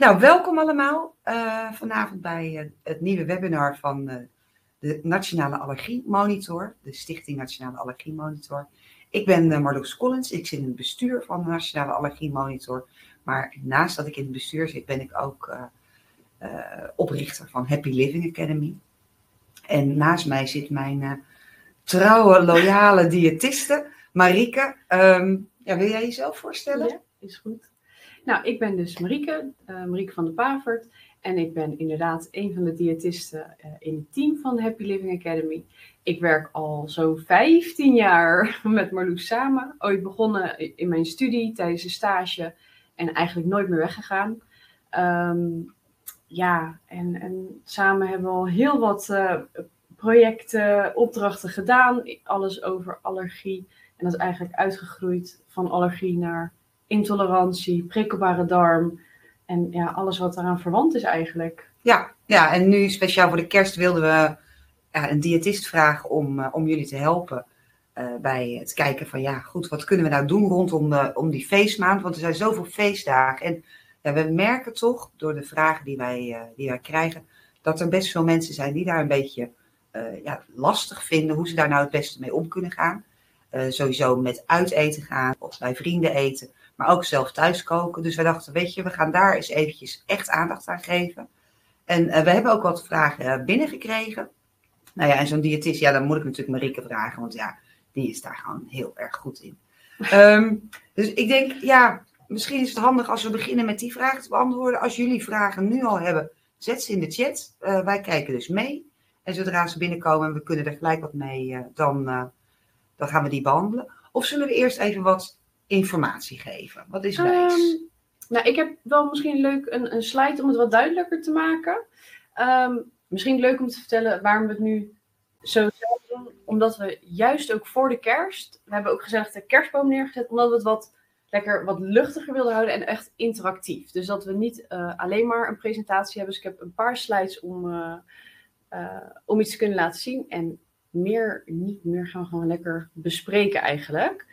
Nou, welkom allemaal uh, vanavond bij uh, het nieuwe webinar van uh, de Nationale Allergie Monitor, de Stichting Nationale Allergie Monitor. Ik ben Marloes Collins, ik zit in het bestuur van de Nationale Allergie Monitor. Maar naast dat ik in het bestuur zit, ben ik ook oprichter van Happy Living Academy. En naast mij zit mijn trouwe, loyale diëtiste, Marike. Um, ja, wil jij jezelf voorstellen? Ja, is goed. Nou, ik ben dus Marieke, uh, Marieke van der Pavert. En ik ben inderdaad een van de diëtisten uh, in het team van Happy Living Academy. Ik werk al zo'n 15 jaar met Marloes samen. Ooit begonnen in mijn studie tijdens een stage en eigenlijk nooit meer weggegaan. Um, ja, en, en, samen hebben we al heel wat uh, projecten, opdrachten gedaan. Alles over allergie. En dat is eigenlijk uitgegroeid van allergie naar intolerantie, prikkelbare darm en ja, alles wat eraan verwant is eigenlijk. Ja, ja en nu speciaal voor de kerst wilden we ja, een diëtist vragen om, uh, om jullie te helpen. Uh, bij het kijken van ja, goed, wat kunnen we nou doen rondom de, om die feestmaand? Want er zijn zoveel feestdagen. En ja, we merken toch door de vragen die wij, uh, die wij krijgen, dat er best veel mensen zijn die daar een beetje ja, lastig vinden hoe ze daar nou het beste mee om kunnen gaan. sowieso met uiteten gaan of bij vrienden eten maar ook zelf thuis koken. Dus we dachten, weet je, we gaan daar eens eventjes echt aandacht aan geven. En uh, we hebben ook wat vragen uh, binnengekregen. Nou ja, en zo'n diëtist, ja, dan moet ik natuurlijk Marieke vragen, want ja, die is daar gewoon heel erg goed in. Um, dus ik denk, ja, misschien is het handig als we beginnen met die vragen te beantwoorden. Als jullie vragen nu al hebben, zet ze in de chat. Uh, wij kijken dus mee. En zodra ze binnenkomen en we kunnen er gelijk wat mee, dan, dan gaan we die behandelen. Of zullen we eerst even wat informatie geven? Wat is wijs? Um, nou, ik heb wel misschien leuk een, een slide om het wat duidelijker te maken. Um, misschien leuk om te vertellen waarom we het nu zo doen. Omdat we juist ook voor de kerst, we hebben ook gezellig de kerstboom neergezet, omdat we het wat lekker wat luchtiger wilden houden en echt interactief. Dus dat we niet uh, alleen maar een presentatie hebben. Dus ik heb een paar slides om, uh, uh, om iets te kunnen laten zien. En meer, niet meer gaan we gewoon lekker bespreken eigenlijk.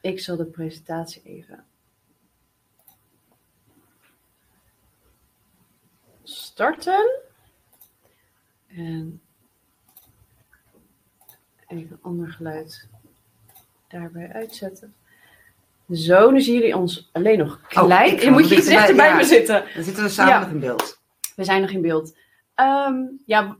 Ik zal de presentatie even starten. En even een ander geluid daarbij uitzetten. Zo, nu zien jullie ons alleen nog oh, klein. Oh, je moet je iets dichter bij ja, me zitten. Dan zitten we samen ja. nog in beeld. We zijn nog in beeld. Um, ja,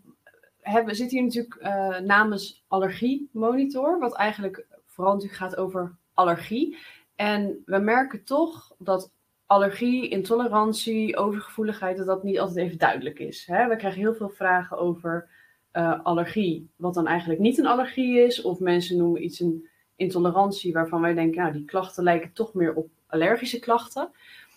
we zitten hier natuurlijk uh, namens Allergie Monitor, wat eigenlijk vooral natuurlijk gaat over allergie. En we merken toch dat allergie, intolerantie, overgevoeligheid, dat dat niet altijd even duidelijk is. Hè? We krijgen heel veel vragen over uh, allergie, wat dan eigenlijk niet een allergie is. Of mensen noemen iets een intolerantie waarvan wij denken, nou die klachten lijken toch meer op allergische klachten.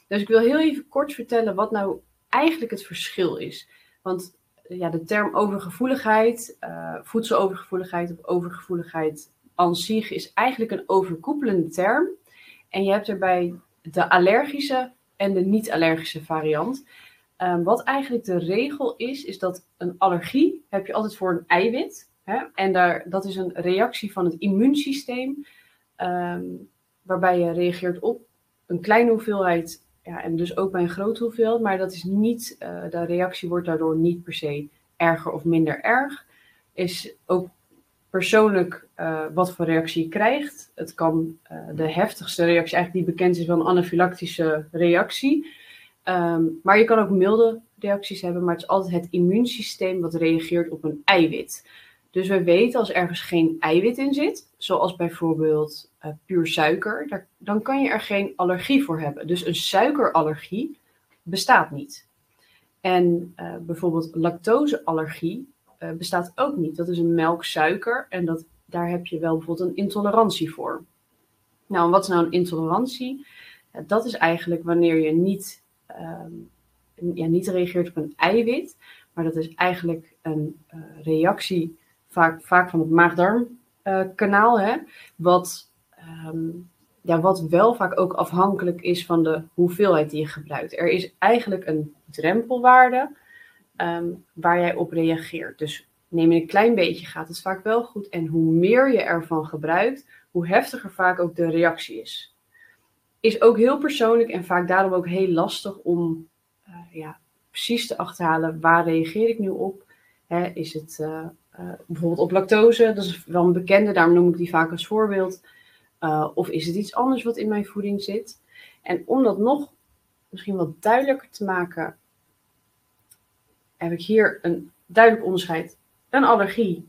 Dus ik wil heel even kort vertellen wat nou eigenlijk het verschil is. Want ja, de term overgevoeligheid, uh, voedselovergevoeligheid of overgevoeligheid an zich is eigenlijk een overkoepelende term. En je hebt erbij de allergische en de niet-allergische variant. Um, wat eigenlijk de regel is, is dat een allergie heb je altijd voor een eiwit. Hè? En daar, dat is een reactie van het immuunsysteem, um, waarbij je reageert op een kleine hoeveelheid, ja, en dus ook bij een grote hoeveelheid, maar dat is niet, uh, de reactie wordt daardoor niet per se erger of minder erg. Is ook persoonlijk uh, wat voor reactie je krijgt. Het kan uh, de heftigste reactie, eigenlijk die bekend is, wel een anafylactische reactie. Um, maar je kan ook milde reacties hebben, maar het is altijd het immuunsysteem wat reageert op een eiwit. Dus we weten als ergens geen eiwit in zit, zoals bijvoorbeeld uh, puur suiker, daar, dan kan je er geen allergie voor hebben. Dus een suikerallergie bestaat niet. En bijvoorbeeld lactoseallergie uh, bestaat ook niet. Dat is een melksuiker en dat, daar heb je wel bijvoorbeeld een intolerantie voor. Nou, wat is nou een intolerantie? Dat is eigenlijk wanneer je niet, um, ja, niet reageert op een eiwit, maar dat is eigenlijk een uh, reactie vaak, vaak van het maag-darmkanaal, uh, wat, um, ja, wat wel vaak ook afhankelijk is van de hoeveelheid die je gebruikt. Er is eigenlijk een drempelwaarde um, waar jij op reageert. Dus neem je een klein beetje, gaat het vaak wel goed. En hoe meer je ervan gebruikt, hoe heftiger vaak ook de reactie is. is ook heel persoonlijk en vaak daarom ook heel lastig om uh, ja, precies te achterhalen waar reageer ik nu op. Hè, is het uh, uh, bijvoorbeeld op lactose, dat is wel een bekende, daarom noem ik die vaak als voorbeeld. of is het iets anders wat in mijn voeding zit? En om dat nog misschien wat duidelijker te maken, heb ik hier een duidelijk onderscheid. Een allergie.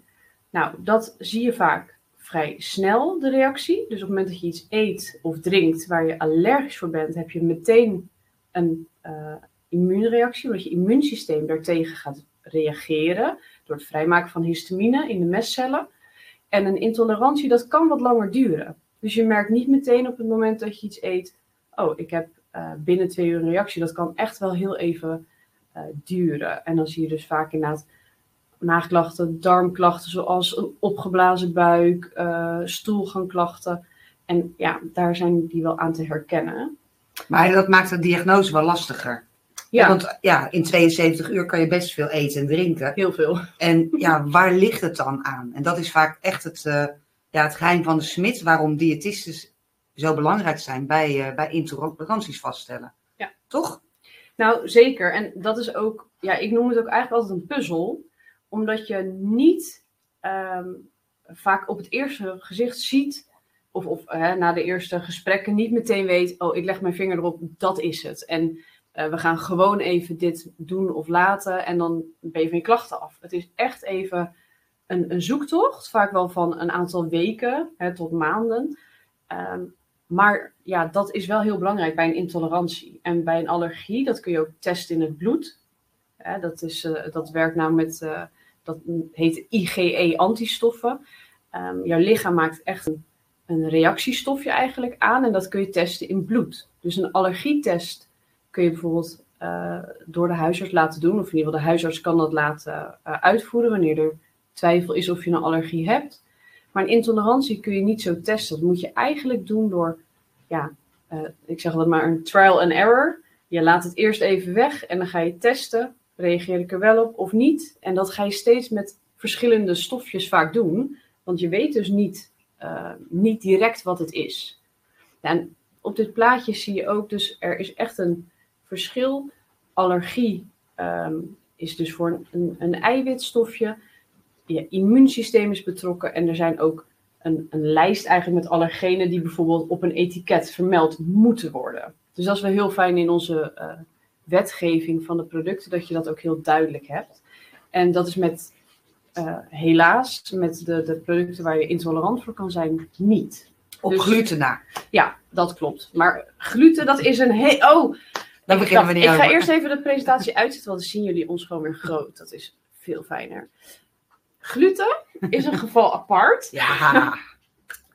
Nou, dat zie je vaak vrij snel, de reactie. Dus op het moment dat je iets eet of drinkt waar je allergisch voor bent, heb je meteen een uh, immuunreactie, omdat je immuunsysteem daartegen gaat reageren door het vrijmaken van histamine in de mestcellen. En een intolerantie, dat kan wat langer duren. Dus je merkt niet meteen op het moment dat je iets eet, oh, ik heb uh, binnen twee uur een reactie. Dat kan echt wel heel even duren. En dan zie je dus vaak inderdaad maagklachten, darmklachten zoals een opgeblazen buik, uh, stoelgangklachten. En ja, daar zijn die wel aan te herkennen. Maar dat maakt de diagnose wel lastiger. Ja. Want ja, in 72 uur kan je best veel eten en drinken. Heel veel. En ja, waar ligt het dan aan? En dat is vaak echt het, uh, ja, het geheim van de smid, waarom diëtisten zo belangrijk zijn bij, uh, bij intoleranties vaststellen. Ja. Toch? Nou, zeker. En dat is ook, ja, ik noem het ook eigenlijk altijd een puzzel omdat je niet um, vaak op het eerste gezicht ziet, of, of hè, na de eerste gesprekken niet meteen weet, oh, ik leg mijn vinger erop, dat is het. En uh, we gaan gewoon even dit doen of laten en dan ben je klachten af. Het is echt even een, een zoektocht, vaak wel van een aantal weken hè, tot maanden. Um, maar ja, dat is wel heel belangrijk bij een intolerantie. En bij een allergie, dat kun je ook testen in het bloed. dat, is, uh, dat werkt nou met uh, dat heet IgE-antistoffen. Um, jouw lichaam maakt echt een, een, reactiestofje eigenlijk aan en dat kun je testen in bloed. Dus een allergietest kun je bijvoorbeeld uh, door de huisarts laten doen, of in ieder geval de huisarts kan dat laten uitvoeren wanneer er twijfel is of je een allergie hebt. Maar intolerantie kun je niet zo testen. Dat moet je eigenlijk doen door, ja, uh, ik zeg dat maar een trial and error. Je laat het eerst even weg en dan ga je testen reageer ik er wel op of niet? En dat ga je steeds met verschillende stofjes vaak doen, want je weet dus niet, uh, niet direct wat het is. En op dit plaatje zie je ook dus, er is echt een verschil. Allergie um, is dus voor een, een eiwitstofje. Je immuunsysteem is betrokken en er zijn ook een, een, lijst eigenlijk met allergenen die bijvoorbeeld op een etiket vermeld moeten worden. Dus dat is wel heel fijn in onze uh, wetgeving van de producten, dat je dat ook heel duidelijk hebt. En dat is met, uh, helaas, met de, de producten waar je intolerant voor kan zijn, niet. Op dus, gluten na. Ja, dat klopt. Maar gluten, dat is een heel... Oh, dan beginnen we niet Ik ga eerst even de presentatie uitzetten, want dan zien jullie ons gewoon weer groot. Dat is veel fijner. Gluten is een geval apart. Ja.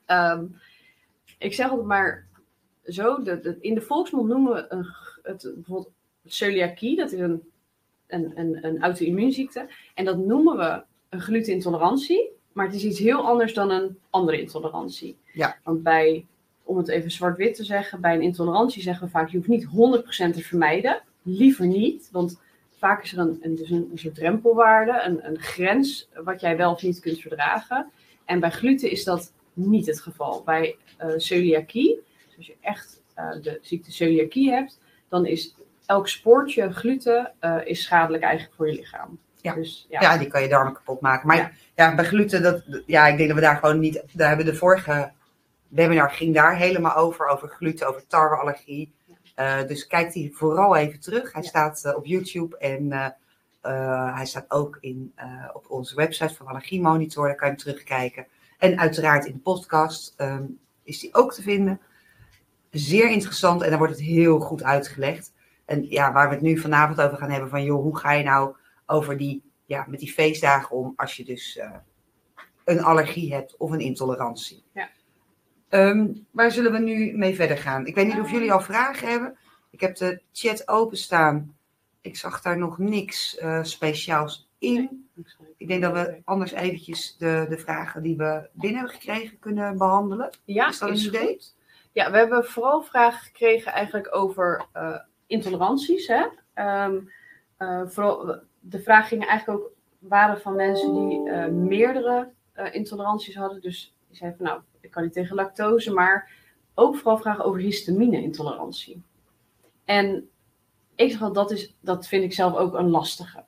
um, ik zeg het maar zo, de, de, in de volksmond noemen we een, het bijvoorbeeld celiakie, dat is een, een, een, een auto-immuunziekte. En dat noemen we een glutenintolerantie, maar het is iets heel anders dan een andere intolerantie. Ja. Want bij, om het even zwart-wit te zeggen, bij een intolerantie zeggen we vaak, je hoeft niet 100% te vermijden. Liever niet, want vaak is er een, een, dus een, een soort drempelwaarde, een, een grens wat jij wel of niet kunt verdragen. En bij gluten is dat niet het geval. Bij uh, celiakie, dus als je echt uh, de ziekte celiakie hebt, dan is elk spoortje gluten uh, is schadelijk eigenlijk voor je lichaam. Ja. Dus, ja. ja, die kan je darmen kapot maken. Maar ja. ja, bij gluten, dat, ja, ik denk dat we daar gewoon niet. Daar hebben de vorige webinar ging daar helemaal over, over gluten, over tarweallergie. Uh, dus kijk die vooral even terug. Hij staat uh, op YouTube en uh, hij staat ook in, op onze website van Allergie Monitor. Daar kan je hem terugkijken. En uiteraard in de podcast um, is die ook te vinden. Zeer interessant en daar wordt het heel goed uitgelegd. En ja, waar we het nu vanavond over gaan hebben van, joh, hoe ga je nou over die, ja, met die feestdagen om als je dus uh, een allergie hebt of een intolerantie. Um, waar zullen we nu mee verder gaan? Ik weet niet of jullie al vragen hebben. Ik heb de chat openstaan. Ik zag daar nog niks uh, speciaals in. Ik denk dat we anders eventjes de, de vragen die we binnen hebben gekregen kunnen behandelen. Ja, is dat een idee? Goed. Ja, we hebben vooral vragen gekregen eigenlijk over uh, intoleranties. Hè? Um, uh, vooral, de vraag ging eigenlijk ook, waren van mensen die meerdere intoleranties hadden. Dus die zeiden van nou, ik kan niet tegen lactose, maar ook vooral vragen over histamine-intolerantie. En ik zeg al, dat, is, dat vind ik zelf ook een lastige.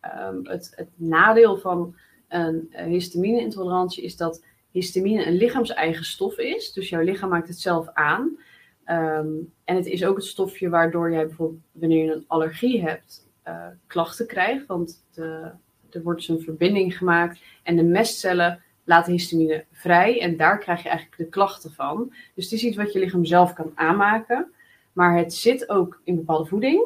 Ehm, het, het, nadeel van een histamine-intolerantie is dat histamine een lichaams-eigen stof is. Dus jouw lichaam maakt het zelf aan. Ehm, en het is ook het stofje waardoor jij bijvoorbeeld, wanneer je een allergie hebt, uh, klachten krijgt. Want de, er wordt dus een verbinding gemaakt en de mestcellen laten histamine vrij. En daar krijg je eigenlijk de klachten van. Dus het is iets wat je lichaam zelf kan aanmaken. Maar het zit ook in bepaalde voeding.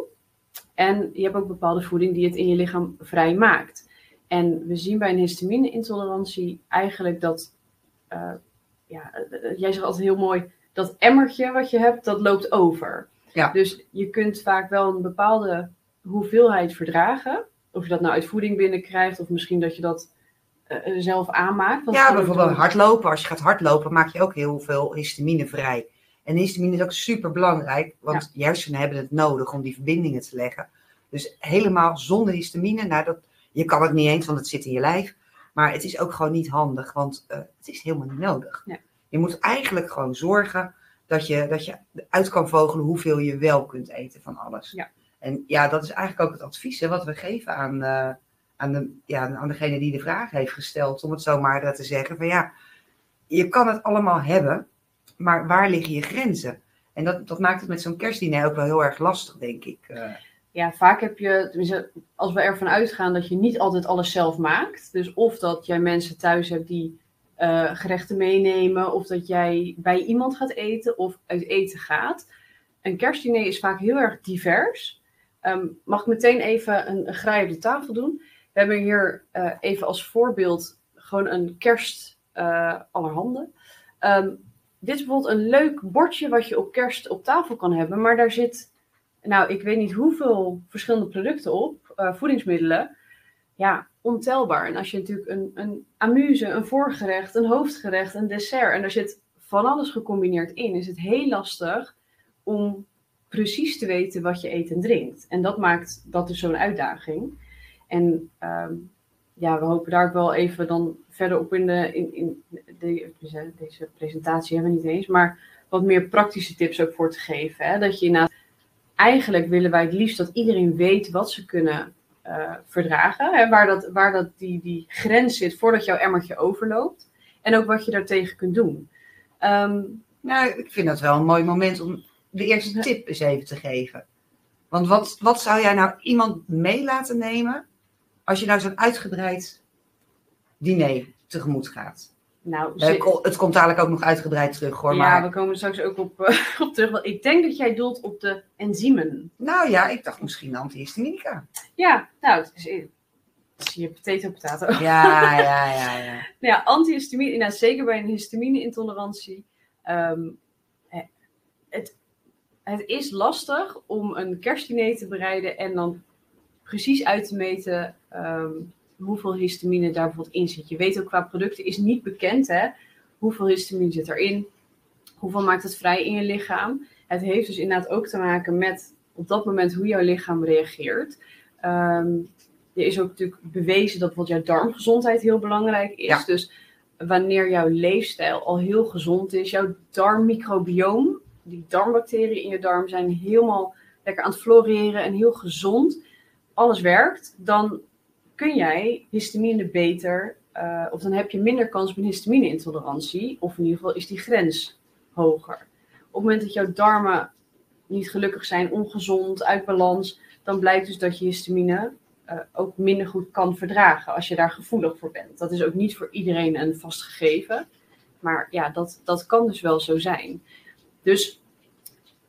En je hebt ook bepaalde voeding die het in je lichaam vrij maakt. En we zien bij een histamine-intolerantie eigenlijk dat, uh, ja, eh, jij zegt altijd heel mooi, dat emmertje wat je hebt, dat loopt over. Ja. Dus je kunt vaak wel een bepaalde hoeveelheid verdragen. Of je dat nou uit voeding binnenkrijgt, of misschien dat je dat uh, zelf aanmaakt. Ja, bijvoorbeeld hardlopen. Als je gaat hardlopen, maak je ook heel veel histamine vrij. En histamine is ook super belangrijk, want ja. je hersenen hebben het nodig om die verbindingen te leggen. Dus helemaal zonder histamine, nou dat, je kan het niet eens, want het zit in je lijf. Maar het is ook gewoon niet handig, want uh, het is helemaal niet nodig. Ja. Je moet eigenlijk gewoon zorgen dat je, dat je uit kan vogelen hoeveel je wel kunt eten van alles. Ja. En ja, dat is eigenlijk ook het advies hè, wat we geven aan, uh, aan, de, ja, aan degene die de vraag heeft gesteld, om het zo maar te zeggen. Van ja, je kan het allemaal hebben, maar waar liggen je grenzen? En dat, dat maakt het met zo'n kerstdiner ook wel heel erg lastig, denk ik. Uh, ja, vaak heb je, als we ervan uitgaan dat je niet altijd alles zelf maakt. Dus of dat jij mensen thuis hebt die uh, gerechten meenemen, of dat jij bij iemand gaat eten of uit eten gaat. Een kerstdiner is vaak heel erg divers. Um, mag ik meteen even een, een graai op de tafel doen? We hebben hier uh, even als voorbeeld gewoon een kerst uh, allerhande. Um, dit is bijvoorbeeld een leuk bordje wat je op kerst op tafel kan hebben, maar daar zit, nou, ik weet niet hoeveel verschillende producten op, uh, voedingsmiddelen. Ja, ontelbaar. En als je natuurlijk een, een amuse, een voorgerecht, een hoofdgerecht, een dessert en daar zit van alles gecombineerd in, is het heel lastig om precies te weten wat je eet en drinkt. En dat maakt dat dus zo'n uitdaging. En um, ja, we hopen daar ook wel even dan verder op in, de, in, in de, deze presentatie hebben we niet eens, maar wat meer praktische tips ook voor te geven. Hè? Dat je inderdaad, eigenlijk willen wij het liefst dat iedereen weet wat ze kunnen uh, verdragen. Hè? Waar, dat, waar dat die, die grens zit voordat jouw emmertje overloopt. En ook wat je daartegen kunt doen. Um, nou, ik vind dat wel een mooi moment om de eerste tip eens even te geven. Want wat, wat zou jij nou iemand mee laten nemen als je nou zo'n uitgebreid diner tegemoet gaat? Nou, uh, het komt dadelijk ook nog uitgebreid terug hoor. Ja, maar... we komen straks ook op, uh, op terug. Ik denk dat jij doelt op de enzymen. Nou ja, ik dacht misschien antihistaminica. Ja, nou, het is, het is hier potato potato. Ja, ja, ja. ja. nou ja, antihistamine, nou, zeker bij een histamine-intolerantie. Um, het, het is lastig om een kerstdiner te bereiden en dan precies uit te meten um, hoeveel histamine daar bijvoorbeeld in zit. Je weet ook qua producten is niet bekend hè, hoeveel histamine zit erin, hoeveel maakt het vrij in je lichaam. Het heeft dus inderdaad ook te maken met op dat moment hoe jouw lichaam reageert. Um, er is ook natuurlijk bewezen dat bijvoorbeeld jouw darmgezondheid heel belangrijk is. Ja. Dus wanneer jouw leefstijl al heel gezond is, jouw darmmicrobioom, die darmbacteriën in je darm zijn helemaal lekker aan het floreren en heel gezond, alles werkt, dan kun jij histamine beter, uh, of dan heb je minder kans op een histamine-intolerantie, of in ieder geval is die grens hoger. Op het moment dat jouw darmen niet gelukkig zijn, ongezond, uit balans, dan blijkt dus dat je histamine uh, ook minder goed kan verdragen als je daar gevoelig voor bent. Dat is ook niet voor iedereen een vast gegeven, maar ja, dat, dat kan dus wel zo zijn. Dus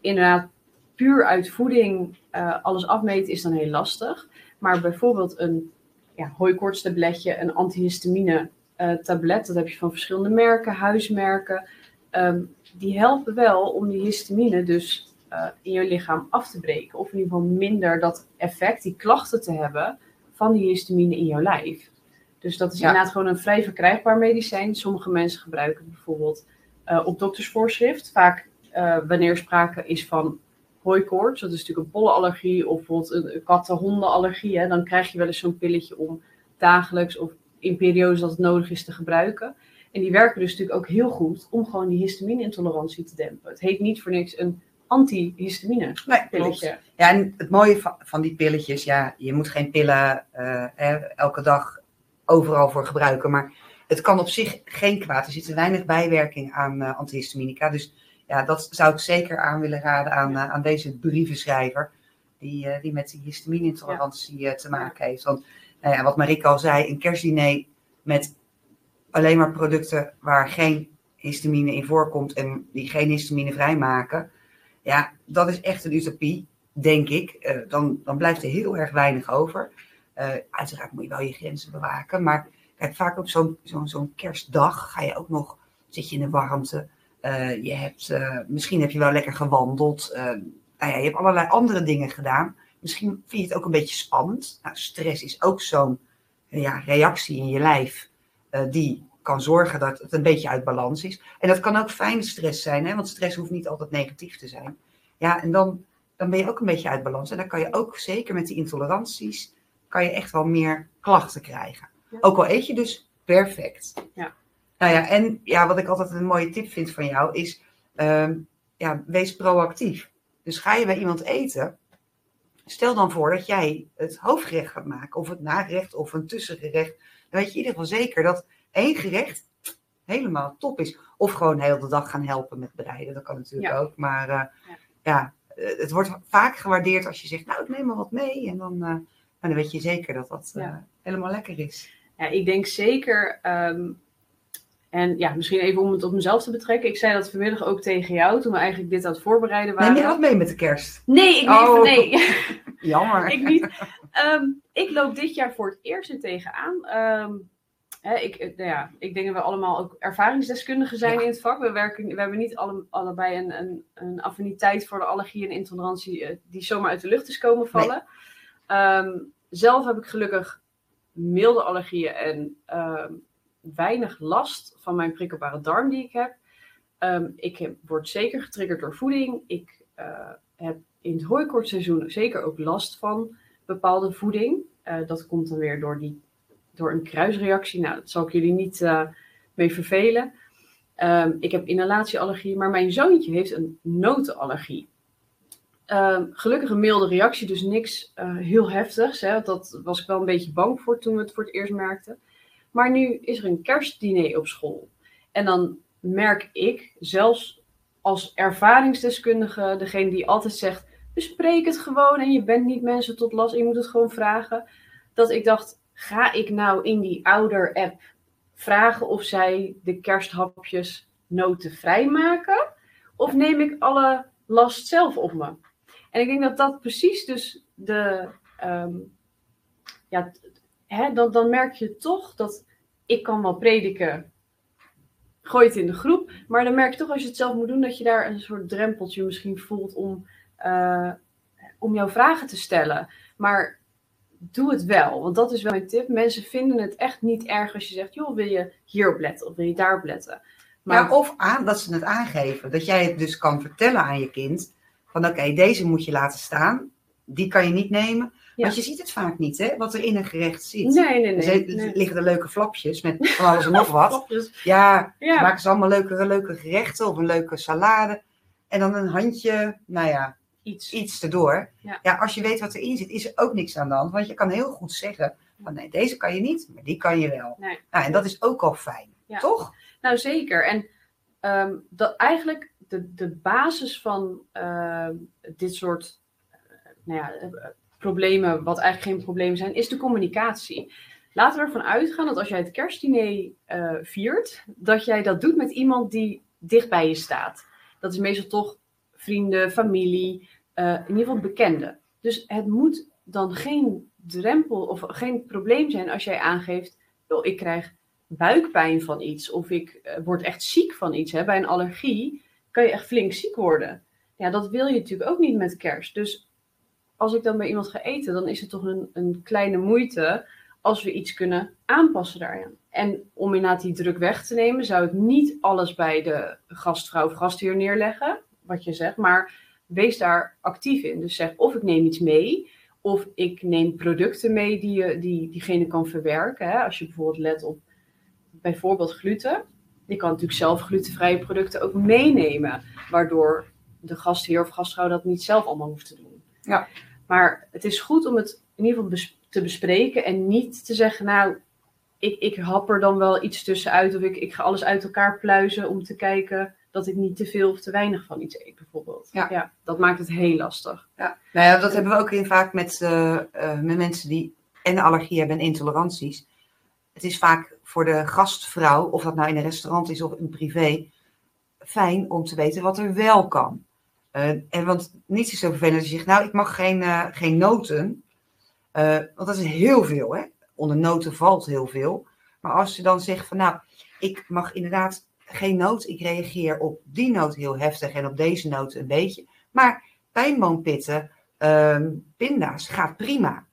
inderdaad, puur uit voeding uh, alles afmeten is dan heel lastig. Maar bijvoorbeeld een ja, hooikoortstabletje, een antihistamine uh, tablet, dat heb je van verschillende merken, huismerken. Um, die helpen wel om die histamine dus uh, in je lichaam af te breken. Of in ieder geval minder dat effect, die klachten te hebben van die histamine in jouw lijf. Dus dat is ja. inderdaad gewoon een vrij verkrijgbaar medicijn. Sommige mensen gebruiken het bijvoorbeeld uh, op doktersvoorschrift. Vaak uh, wanneer sprake is van hooikoorts, dat is natuurlijk een pollenallergie of bijvoorbeeld een katten-hondenallergie, hè, dan krijg je wel eens zo'n pilletje om dagelijks of in periodes dat het nodig is te gebruiken. En die werken dus natuurlijk ook heel goed om gewoon die histamine-intolerantie te dempen. Het heet niet voor niks een antihistamine Nee, pilletje. klopt. Ja, en het mooie van, van die pilletjes, ja, je moet geen pillen eh, hè, elke dag overal voor gebruiken. Maar het kan op zich geen kwaad. Er zitten weinig bijwerking aan eh, antihistaminica. Dus ja, dat zou ik zeker aan willen raden aan, eh, aan deze brievenschrijver. Die, eh, die met die histamine-intolerantie eh, te maken heeft. Want nou ja, wat Marike al zei, een kerstdiner met alleen maar producten waar geen histamine in voorkomt en die geen histamine vrijmaken. Ja, dat is echt een utopie, denk ik. Dan, dan blijft er heel erg weinig over. Uiteraard moet je wel je grenzen bewaken. Maar kijk, vaak op zo'n zo'n zo'n kerstdag ga je ook nog, zit je in de warmte. Eh, je hebt, eh, misschien heb je wel lekker gewandeld. Eh, nou ja, je hebt allerlei andere dingen gedaan. Misschien vind je het ook een beetje spannend. Nou, stress is ook zo'n ja, reactie in je lijf die kan zorgen dat het een beetje uit balans is. En dat kan ook fijne stress zijn, hè? want stress hoeft niet altijd negatief te zijn. Ja, en dan, dan ben je ook een beetje uit balans. En dan kan je ook, zeker met die intoleranties, kan je echt wel meer klachten krijgen. Ja. Ook al eet je dus perfect. Ja. Nou ja, en ja, wat ik altijd een mooie tip vind van jou is, ehm, ja, wees proactief. Dus ga je bij iemand eten, stel dan voor dat jij het hoofdgerecht gaat maken, of het nagerecht, of een tussengerecht. Dan weet je in ieder geval zeker dat één gerecht helemaal top is. Of gewoon heel de dag gaan helpen met bereiden, dat kan natuurlijk Ja. ook. Maar eh, Ja. ja, eh, het wordt vaak gewaardeerd als je zegt, nou ik neem maar wat mee. En dan, eh, dan weet je zeker dat dat Ja. helemaal lekker is. Ja, ik denk zeker. ehm, en ja, misschien even om het op mezelf te betrekken. Ik zei dat vanmiddag ook tegen jou toen we eigenlijk dit aan het voorbereiden waren. Neem je wat mee met de kerst? Nee, ik Oh. nee. Jammer. ik niet. Ehm, ik loop dit jaar voor het eerst er tegenaan. Ehm, hè, ik, eh, nou ja, ik denk dat we allemaal ook ervaringsdeskundigen zijn Ja. in het vak. We, werken, we hebben niet alle, allebei een, een, een affiniteit voor de allergie en intolerantie eh, die zomaar uit de lucht is komen vallen. Ehm, zelf heb ik gelukkig milde allergieën en weinig last van mijn prikkelbare darm die ik heb. Ehm, ik word zeker getriggerd door voeding. Ik eh, heb in het hooikortseizoen zeker ook last van bepaalde voeding. Eh, dat komt dan weer door, die, door een kruisreactie. Nou, dat zal ik jullie niet eh, mee vervelen. Ehm, ik heb inhalatieallergie, maar mijn zoontje heeft een notenallergie. Ehm, gelukkig een milde reactie, dus niks heel heftigs. Hè. Dat was ik wel een beetje bang voor toen we het voor het eerst merkten. Maar nu is er een kerstdiner op school. En dan merk ik, zelfs als ervaringsdeskundige, degene die altijd zegt: bespreek het gewoon en je bent niet mensen tot last, je moet het gewoon vragen. Dat ik dacht: ga ik nou in die ouder-app vragen of zij de kersthapjes notenvrij maken? Of neem ik alle last zelf op me? En ik denk dat dat precies dus de. ehm, ja, dan, dan merk je toch dat ik kan wel prediken. Gooi het in de groep. Maar dan merk je toch als je het zelf moet doen, dat je daar een soort drempeltje misschien voelt om, eh, om jouw vragen te stellen. Maar doe het wel. Want dat is wel mijn tip. Mensen vinden het echt niet erg als je zegt, joh, wil je hierop letten of wil je daarop letten. Maar Ja, of aan, dat ze het aangeven. Dat jij het dus kan vertellen aan je kind. Van oké, deze moet je laten staan. Die kan je niet nemen. Ja. Want je ziet het vaak niet, hè? Wat er in een gerecht zit. nee, nee, nee. er liggen er leuke flapjes met van alles en nog wat. Ja, Ja. maken ze allemaal leuke, leuke gerechten of een leuke salade. En dan een handje, nou ja, Iets. iets erdoor. Ja. Ja. als je weet wat erin zit, is er ook niks aan de hand. Want je kan heel goed zeggen, van nee, deze kan je niet, maar die kan je wel. Nee. Nou, en dat is ook al fijn, toch? Nou, zeker. En ehm, dat eigenlijk de, de basis van ehm, dit soort eh, nou ja, problemen, wat eigenlijk geen problemen zijn, is de communicatie. Laten we ervan uitgaan dat als jij het kerstdiner eh, viert, dat jij dat doet met iemand die dicht bij je staat. Dat is meestal toch vrienden, familie, eh, in ieder geval bekenden. Dus het moet dan geen drempel of geen probleem zijn als jij aangeeft, ik krijg buikpijn van iets of ik eh, word echt ziek van iets. Hè. Bij een allergie kan je echt flink ziek worden. Ja, dat wil je natuurlijk ook niet met kerst. Dus als ik dan bij iemand ga eten, dan is het toch een, een kleine moeite als we iets kunnen aanpassen daaraan. En om inderdaad die druk weg te nemen, zou ik niet alles bij de gastvrouw of gastheer neerleggen, wat je zegt, maar wees daar actief in. Dus zeg of ik neem iets mee, of ik neem producten mee die je, die diegene kan verwerken. Hè. Als je bijvoorbeeld let op bijvoorbeeld gluten. je kan natuurlijk zelf glutenvrije producten ook meenemen, waardoor de gastheer of gastvrouw dat niet zelf allemaal hoeft te doen. Ja. Maar het is goed om het in ieder geval te bespreken en niet te zeggen, nou, ik, ik hap er dan wel iets tussenuit of ik, ik ga alles uit elkaar pluizen om te kijken dat ik niet te veel of te weinig van iets eet, bijvoorbeeld. Ja. dat maakt het heel lastig. Ja, nou ja, dat hebben we ook in vaak met, uh, uh, met mensen die en allergie hebben en intoleranties. Het is vaak voor de gastvrouw, of dat nou in een restaurant is of in privé, fijn om te weten wat er wel kan. Uh, en want niets is zo vervelend als je zegt, nou, ik mag geen, geen noten. want dat is heel veel, hè. Onder noten valt heel veel. Maar als je dan zegt van, nou, ik mag inderdaad geen noot. Ik reageer op die noot heel heftig en op deze noot een beetje. Maar pijnboompitten, ehm, pinda's gaat prima.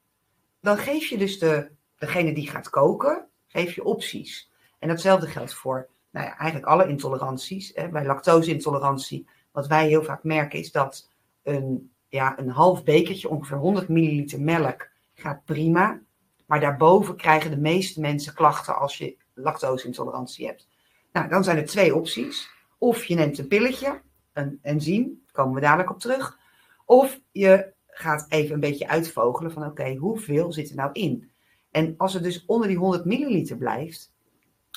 Dan geef je dus de, degene die gaat koken, geef je opties. En datzelfde geldt voor nou ja, eigenlijk alle intoleranties. Hè. Bij lactose-intolerantie, wat wij heel vaak merken, is dat een, ja, een half bekertje, ongeveer 100 milliliter melk, gaat prima. Maar daarboven krijgen de meeste mensen klachten als je lactose-intolerantie hebt. Nou, dan zijn er twee opties. Of je neemt een pilletje, een enzym, daar komen we dadelijk op terug. Of je gaat even een beetje uitvogelen van oké, hoeveel zit er nou in? En als het dus onder die 100 milliliter blijft,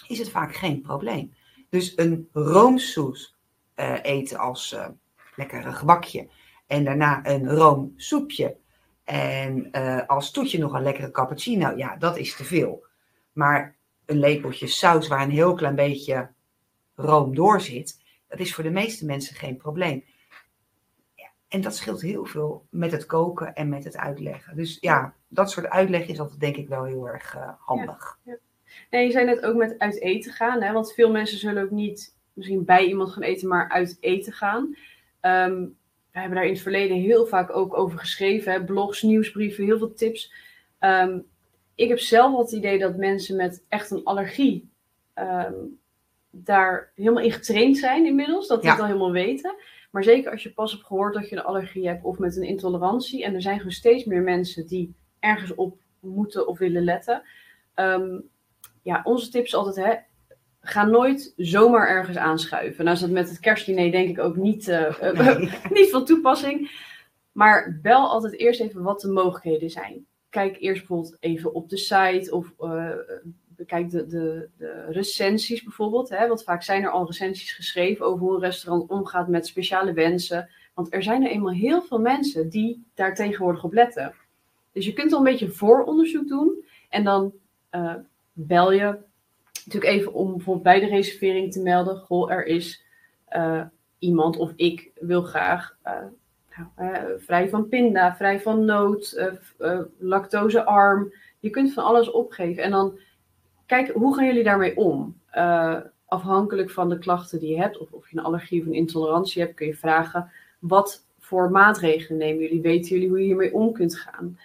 is het vaak geen probleem. Dus een roomsoes eten als uh, lekker een gebakje en daarna een roomsoepje en uh, als toetje nog een lekkere cappuccino, ja, dat is te veel. Maar een lepeltje saus waar een heel klein beetje room door zit, dat is voor de meeste mensen geen probleem. En dat scheelt heel veel met het koken en met het uitleggen. Dus ja, dat soort uitleg is altijd denk ik wel heel erg handig. Je zei net ook met uit eten gaan, hè? want veel mensen zullen ook niet misschien bij iemand gaan eten, maar uit eten gaan. Um, we hebben daar in het verleden heel vaak ook over geschreven, hè? blogs, nieuwsbrieven, heel veel tips. Um, ik heb zelf het idee dat mensen met echt een allergie um, daar helemaal in getraind zijn inmiddels, dat die het al helemaal weten. Maar zeker als je pas hebt gehoord dat je een allergie hebt of met een intolerantie, en er zijn gewoon steeds meer mensen die ergens op moeten of willen letten. Um, ja, onze tip is altijd, hè, ga nooit zomaar ergens aanschuiven. Nou is dat met het kerstdiner denk ik ook niet, uh, nee. niet van toepassing. Maar bel altijd eerst even wat de mogelijkheden zijn kijk eerst bijvoorbeeld even op de site of uh, bekijk de, de, de, recensies bijvoorbeeld. Hè? Want vaak zijn er al recensies geschreven over hoe een restaurant omgaat met speciale wensen. Want er zijn er eenmaal heel veel mensen die daar tegenwoordig op letten. Dus je kunt al een beetje vooronderzoek doen en dan uh, bel je natuurlijk even om bijvoorbeeld bij de reservering te melden. Goh, er is uh, iemand of ik wil graag uh, vrij van pinda, vrij van noot, uh, lactosearm. Je kunt van alles opgeven. En dan kijk, hoe gaan jullie daarmee om? afhankelijk van de klachten die je hebt, of of je een allergie of een intolerantie hebt, kun je vragen: wat voor maatregelen nemen jullie? Weten jullie hoe je hiermee om kunt gaan?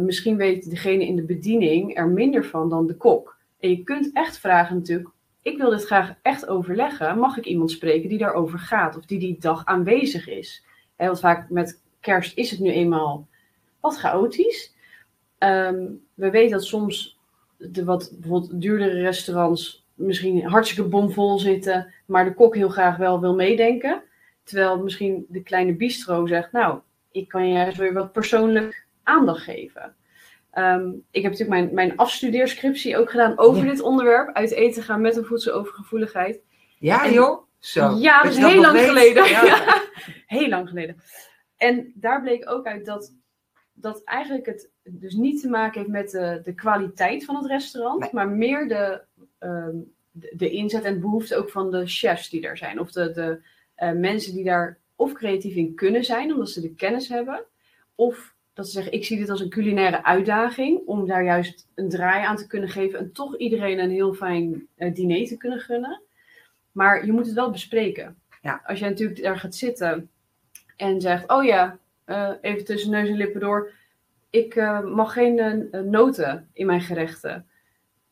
misschien weet degene in de bediening er minder van dan de kok. En je kunt echt vragen natuurlijk, ik wil dit graag echt overleggen. Mag ik iemand spreken die daarover gaat of die die dag aanwezig is? want vaak met kerst is het nu eenmaal wat chaotisch. Um, we weten dat soms de wat bijvoorbeeld duurdere restaurants misschien hartstikke bomvol zitten, maar de kok heel graag wel wil meedenken. Terwijl misschien de kleine bistro zegt, nou, ik kan je juist weer wat persoonlijk aandacht geven. Um, ik heb natuurlijk mijn, mijn afstudeerscriptie ook gedaan over dit onderwerp. Uit eten gaan met een voedselovergevoeligheid. Ja, joh. Zo. Ja, dat is heel lang geleden. Ja. heel lang geleden. En daar bleek ook uit dat, dat eigenlijk het dus niet te maken heeft met de, de kwaliteit van het restaurant, maar meer de, um, de, de, inzet en behoefte ook van de chefs die er zijn. Of de, de uh, mensen die daar of creatief in kunnen zijn, omdat ze de kennis hebben, of dat ze zeggen, ik zie dit als een culinaire uitdaging om daar juist een draai aan te kunnen geven en toch iedereen een heel fijn uh, diner te kunnen gunnen. Maar je moet het wel bespreken. Ja. Als jij natuurlijk daar gaat zitten en zegt: Oh ja, uh, even tussen neus en lippen door. Ik uh, mag geen noten in mijn gerechten.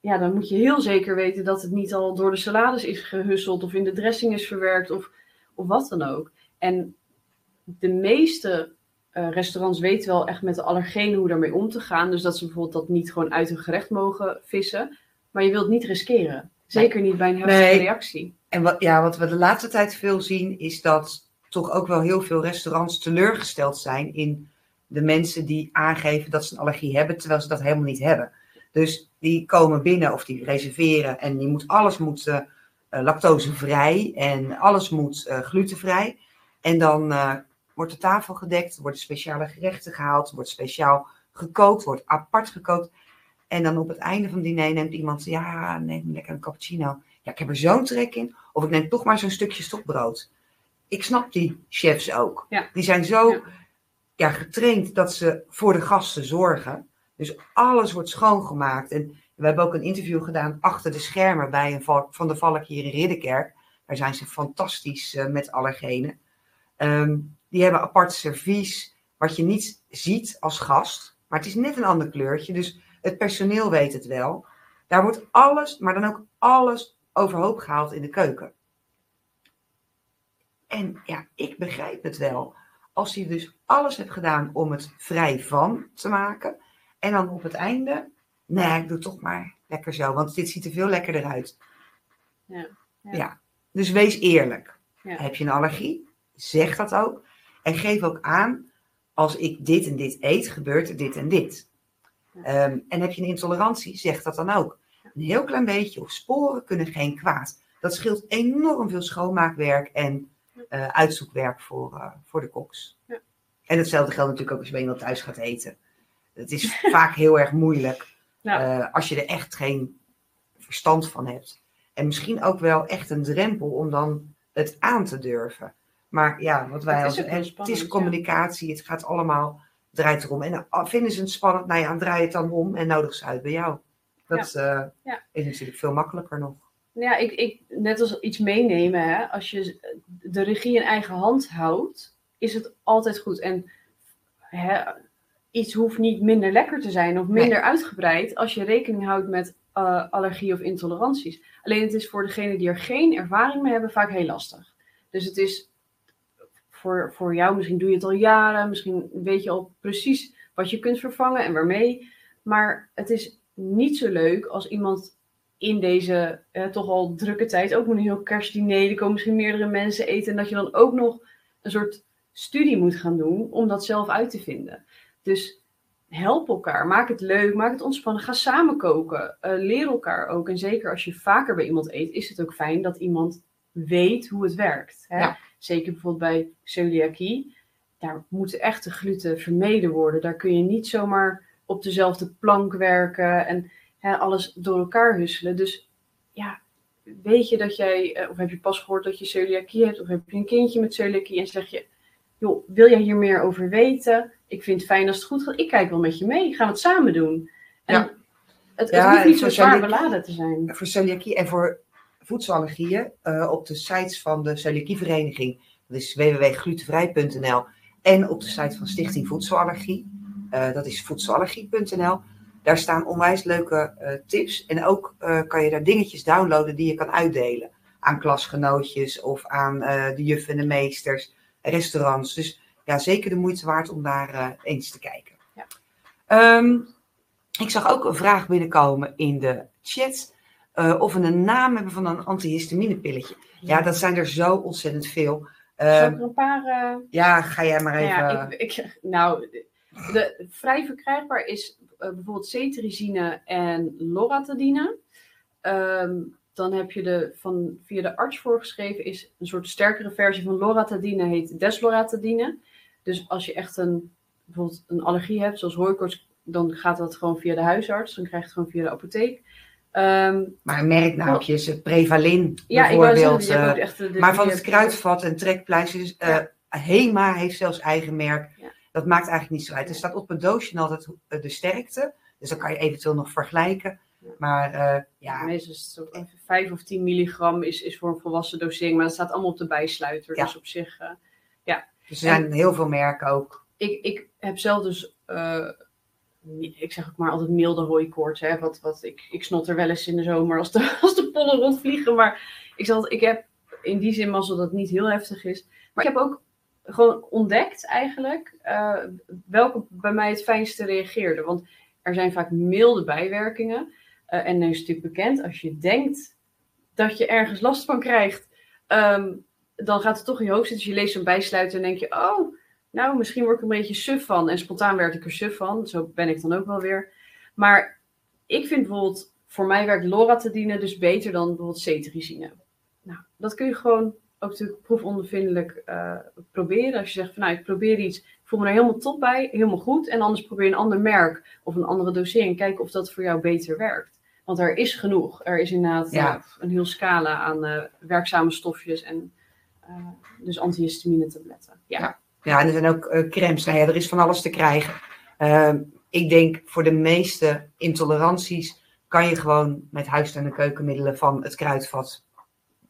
Ja, dan moet je heel zeker weten dat het niet al door de salades is gehusseld of in de dressing is verwerkt of, of wat dan ook. En de meeste restaurants weten wel echt met de allergenen hoe daarmee om te gaan. Dus dat ze bijvoorbeeld dat niet gewoon uit een gerecht mogen vissen. Maar je wilt niet riskeren. Zeker niet bij een heftige Nee. reactie. En wat, ja, wat we de laatste tijd veel zien, is dat toch ook wel heel veel restaurants teleurgesteld zijn in de mensen die aangeven dat ze een allergie hebben, terwijl ze dat helemaal niet hebben. Dus die komen binnen of die reserveren en die moet, alles moet eh, eh, lactosevrij en alles moet eh, glutenvrij. En dan eh, wordt de tafel gedekt, worden speciale gerechten gehaald, wordt speciaal gekookt, wordt apart gekookt. En dan op het einde van het diner neemt iemand, ja, neem lekker een cappuccino. Ja, ik heb er zo'n trek in. Of ik neem toch maar zo'n stukje stokbrood. Ik snap die chefs ook. Ja. Die zijn zo Ja. ja. getraind dat ze voor de gasten zorgen. Dus alles wordt schoongemaakt. En we hebben ook een interview gedaan achter de schermen bij een van de Valk hier in Ridderkerk. Daar zijn ze fantastisch eh, met allergenen. Ehm, die hebben apart servies, wat je niet ziet als gast. Maar het is net een ander kleurtje. Dus het personeel weet het wel. Daar wordt alles, maar dan ook alles overhoop gehaald in de keuken. En ja, ik begrijp het wel. Als je dus alles hebt gedaan om het vrij van te maken. En dan op het einde, nee, ik doe het toch maar lekker zo. Want dit ziet er veel lekkerder uit. Ja, ja. ja. Dus wees eerlijk. Ja. Heb je een allergie? Zeg dat ook. En geef ook aan, als ik dit en dit eet, gebeurt er dit en dit. Ehm, en heb je een intolerantie, zeg dat dan ook. Een heel klein beetje of sporen kunnen geen kwaad. Dat scheelt enorm veel schoonmaakwerk en eh, uitzoekwerk voor, eh, voor de koks. Ja. En hetzelfde geldt natuurlijk ook als je bij iemand thuis gaat eten. Het is vaak heel erg moeilijk Ja. eh, als je er echt geen verstand van hebt. En misschien ook wel echt een drempel om dan het aan te durven. Maar ja, wat wij als het is communicatie, het gaat allemaal, draait erom. En uh, vinden ze het spannend, nou ja, dan draai het dan om en nodig ze uit bij jou. Dat eh, is natuurlijk veel makkelijker nog. Ja, ik, ik, net als iets meenemen, hè, als je de regie in eigen hand houdt, is het altijd goed. En hè, iets hoeft niet minder lekker te zijn of minder uitgebreid als je rekening houdt met eh, allergie of intoleranties. Alleen het is voor degenen die er geen ervaring mee hebben vaak heel lastig. Dus het is voor, voor jou, misschien doe je het al jaren, misschien weet je al precies wat je kunt vervangen en waarmee. Maar het is niet zo leuk als iemand in deze eh, toch al drukke tijd, ook met een heel kerstdiner, er komen misschien meerdere mensen eten, en dat je dan ook nog een soort studie moet gaan doen om dat zelf uit te vinden. Dus help elkaar, maak het leuk, maak het ontspannen, ga samen koken, eh, leer elkaar ook. En zeker als je vaker bij iemand eet, is het ook fijn dat iemand weet hoe het werkt. Hè? Ja. Zeker bijvoorbeeld bij celiakie, daar moeten echte gluten vermeden worden. Daar kun je niet zomaar op dezelfde plank werken en hè, alles door elkaar husselen. Dus ja, weet je dat jij, eh, of heb je pas gehoord dat je celiakie hebt, of heb je een kindje met celiakie en zeg je, joh, wil jij hier meer over weten? Ik vind het fijn als het goed gaat. Ik kijk wel met je mee. Gaan we het samen doen? En Ja. het, het Ja, hoeft niet zo zwaar beladen te zijn. Voor celiakie en voor voedselallergieën eh, op de sites van de celiakievereniging. Dat is www.glutenvrij.nl en op de site van Stichting Voedselallergie. eh, dat is voedselallergie.nl. Daar staan onwijs leuke eh, tips. En ook kan je daar dingetjes downloaden die je kan uitdelen. Aan klasgenootjes of aan de juffen en de meesters, restaurants. Dus ja, zeker de moeite waard om daar eens te kijken. Ja. Ehm, ik zag ook een vraag binnenkomen in de chat. Eh, of we een naam hebben van een antihistaminepilletje. Ja, dat zijn er zo ontzettend veel. Ik er een paar... eh, ja, ga jij maar Nou even. ja, ik, ik, nou, de, vrij verkrijgbaar is eh, bijvoorbeeld cetirizine en loratadine. Ehm, dan heb je de van via de arts voorgeschreven is een soort sterkere versie van loratadine heet desloratadine. Dus als je echt een bijvoorbeeld een allergie hebt, zoals hooikoorts, dan gaat dat gewoon via de huisarts. Dan krijg je het gewoon via de apotheek. Ehm, Maar merknaampjes, eh, Prevalin ja, bijvoorbeeld. zeggen, echt de, de- maar van het kruidvat en trekpleisters. eh, Hema heeft zelfs eigen merk. Ja. Dat maakt eigenlijk niet zo uit. Er staat op het doosje altijd eh, de sterkte. Dus dan kan je eventueel nog vergelijken. Ja. Maar ja, Meestal is het zo even 5 of 10 milligram is, is voor een volwassen dosering, maar dat staat allemaal op de bijsluiter. Ja. Dus op zich, eh, dus er zijn heel veel merken ook. ik, ik heb zelf dus, ik zeg ook maar altijd milde hooikoorts. Hè, wat, wat, ik, ik snot er wel eens in de zomer als de, als de pollen rondvliegen. Maar ik, zal, ik heb in die zin mazzel dat het niet heel heftig is. Maar ik heb ook gewoon ontdekt eigenlijk eh, welke bij mij het fijnste reageerde. Want er zijn vaak milde bijwerkingen. Eh, en nu is het natuurlijk bekend, als je denkt dat je ergens last van krijgt, ehm, dan gaat het toch in je hoofd zitten. Dus je leest zo'n bijsluiter en denk je, oh, nou, misschien word ik een beetje suf van. En spontaan werd ik er suf van. Zo ben ik dan ook wel weer. Maar ik vind bijvoorbeeld, voor mij werkt loratadine dus beter dan bijvoorbeeld cetirizine. Nou, dat kun je gewoon ook natuurlijk proefondervindelijk uh, proberen. Als je zegt van nou, ik probeer iets, ik voel me er helemaal top bij, helemaal goed. En anders probeer een ander merk of een andere dosering. Kijken of dat voor jou beter werkt. Want er is genoeg. Er is inderdaad ja. uh, een heel scala aan uh, werkzame stofjes en dus antihistamine tabletten. Ja. ja. Ja, en er zijn ook crèmes. Nou ja, er is van alles te krijgen. Ehm, ik denk voor de meeste intoleranties kan je gewoon met huis- en keukenmiddelen van het kruidvat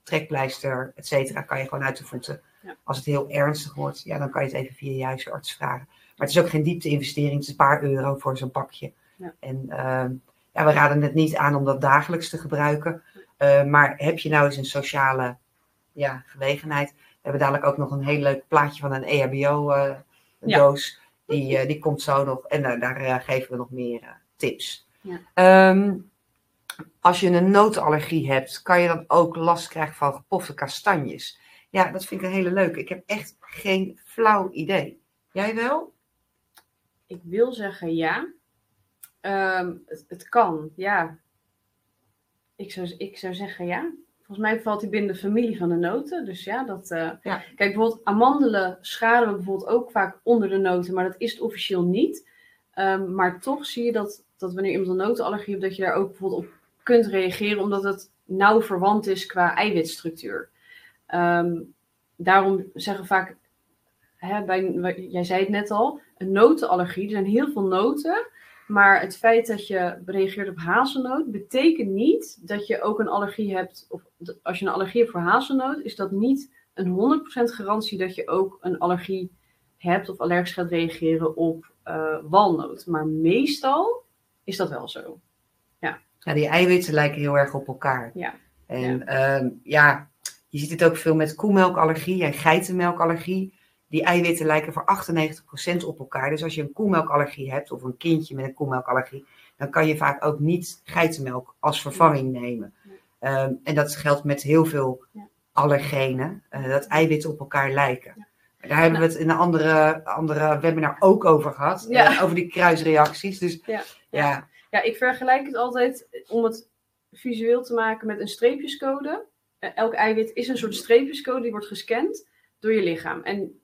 trekpleister, et cetera, kan je gewoon uit de voeten. Als het heel ernstig wordt, ja, dan kan je het even via je huisarts vragen. Maar het is ook geen diepte-investering, het is een paar euro voor zo'n pakje. Ja. En uh, ja, we raden het niet aan om dat dagelijks te gebruiken. Uh, maar heb je nou eens een sociale ja, gelegenheid? We hebben dadelijk ook nog een heel leuk plaatje van een EHBO-doos. Uh, die, uh, die komt zo nog en daar geven we nog meer tips. Ja. Um, als je een notenallergie hebt, kan je dan ook last krijgen van gepofte kastanjes. Ja, dat vind ik een hele leuke. Ik heb echt geen flauw idee. Jij wel? Ik wil zeggen ja. Um, het, het, kan, ja. Ik zou, ik zou zeggen ja. Volgens mij valt hij binnen de familie van de noten. Dus ja, dat. Uh... Ja. Kijk, bijvoorbeeld amandelen scharen we bijvoorbeeld ook vaak onder de noten, maar dat is het officieel niet. Um, maar toch zie je dat, dat wanneer iemand een notenallergie heeft, dat je daar ook bijvoorbeeld op kunt reageren, omdat het nauw verwant is qua eiwitstructuur. Um, daarom zeggen vaak, hè, bij, jij zei het net al, een notenallergie. Er zijn heel veel noten, maar het feit dat je reageert op hazelnoot betekent niet dat je ook een allergie hebt. Of als je een allergie hebt voor hazelnoot, is dat niet een 100% garantie dat je ook een allergie hebt of allergisch gaat reageren op uh, walnoot. Maar meestal is dat wel zo. Ja, die eiwitten lijken heel erg op elkaar. Ja. En ja, ehm, ja je ziet het ook veel met koemelkallergie en geitenmelkallergie. Die eiwitten lijken voor 98% op elkaar. Dus als je een koemelkallergie hebt of een kindje met een koemelkallergie, dan kan je vaak ook niet geitenmelk als vervanging nemen. Um, en dat geldt met heel veel allergenen, uh, dat eiwitten op elkaar lijken. Daar hebben we het in een andere, andere webinar ook over gehad, uh, over die kruisreacties. Dus ja. Ja, ik vergelijk het altijd om het visueel te maken met een streepjescode. Eh, elk eiwit is een soort streepjescode die wordt gescand door je lichaam. En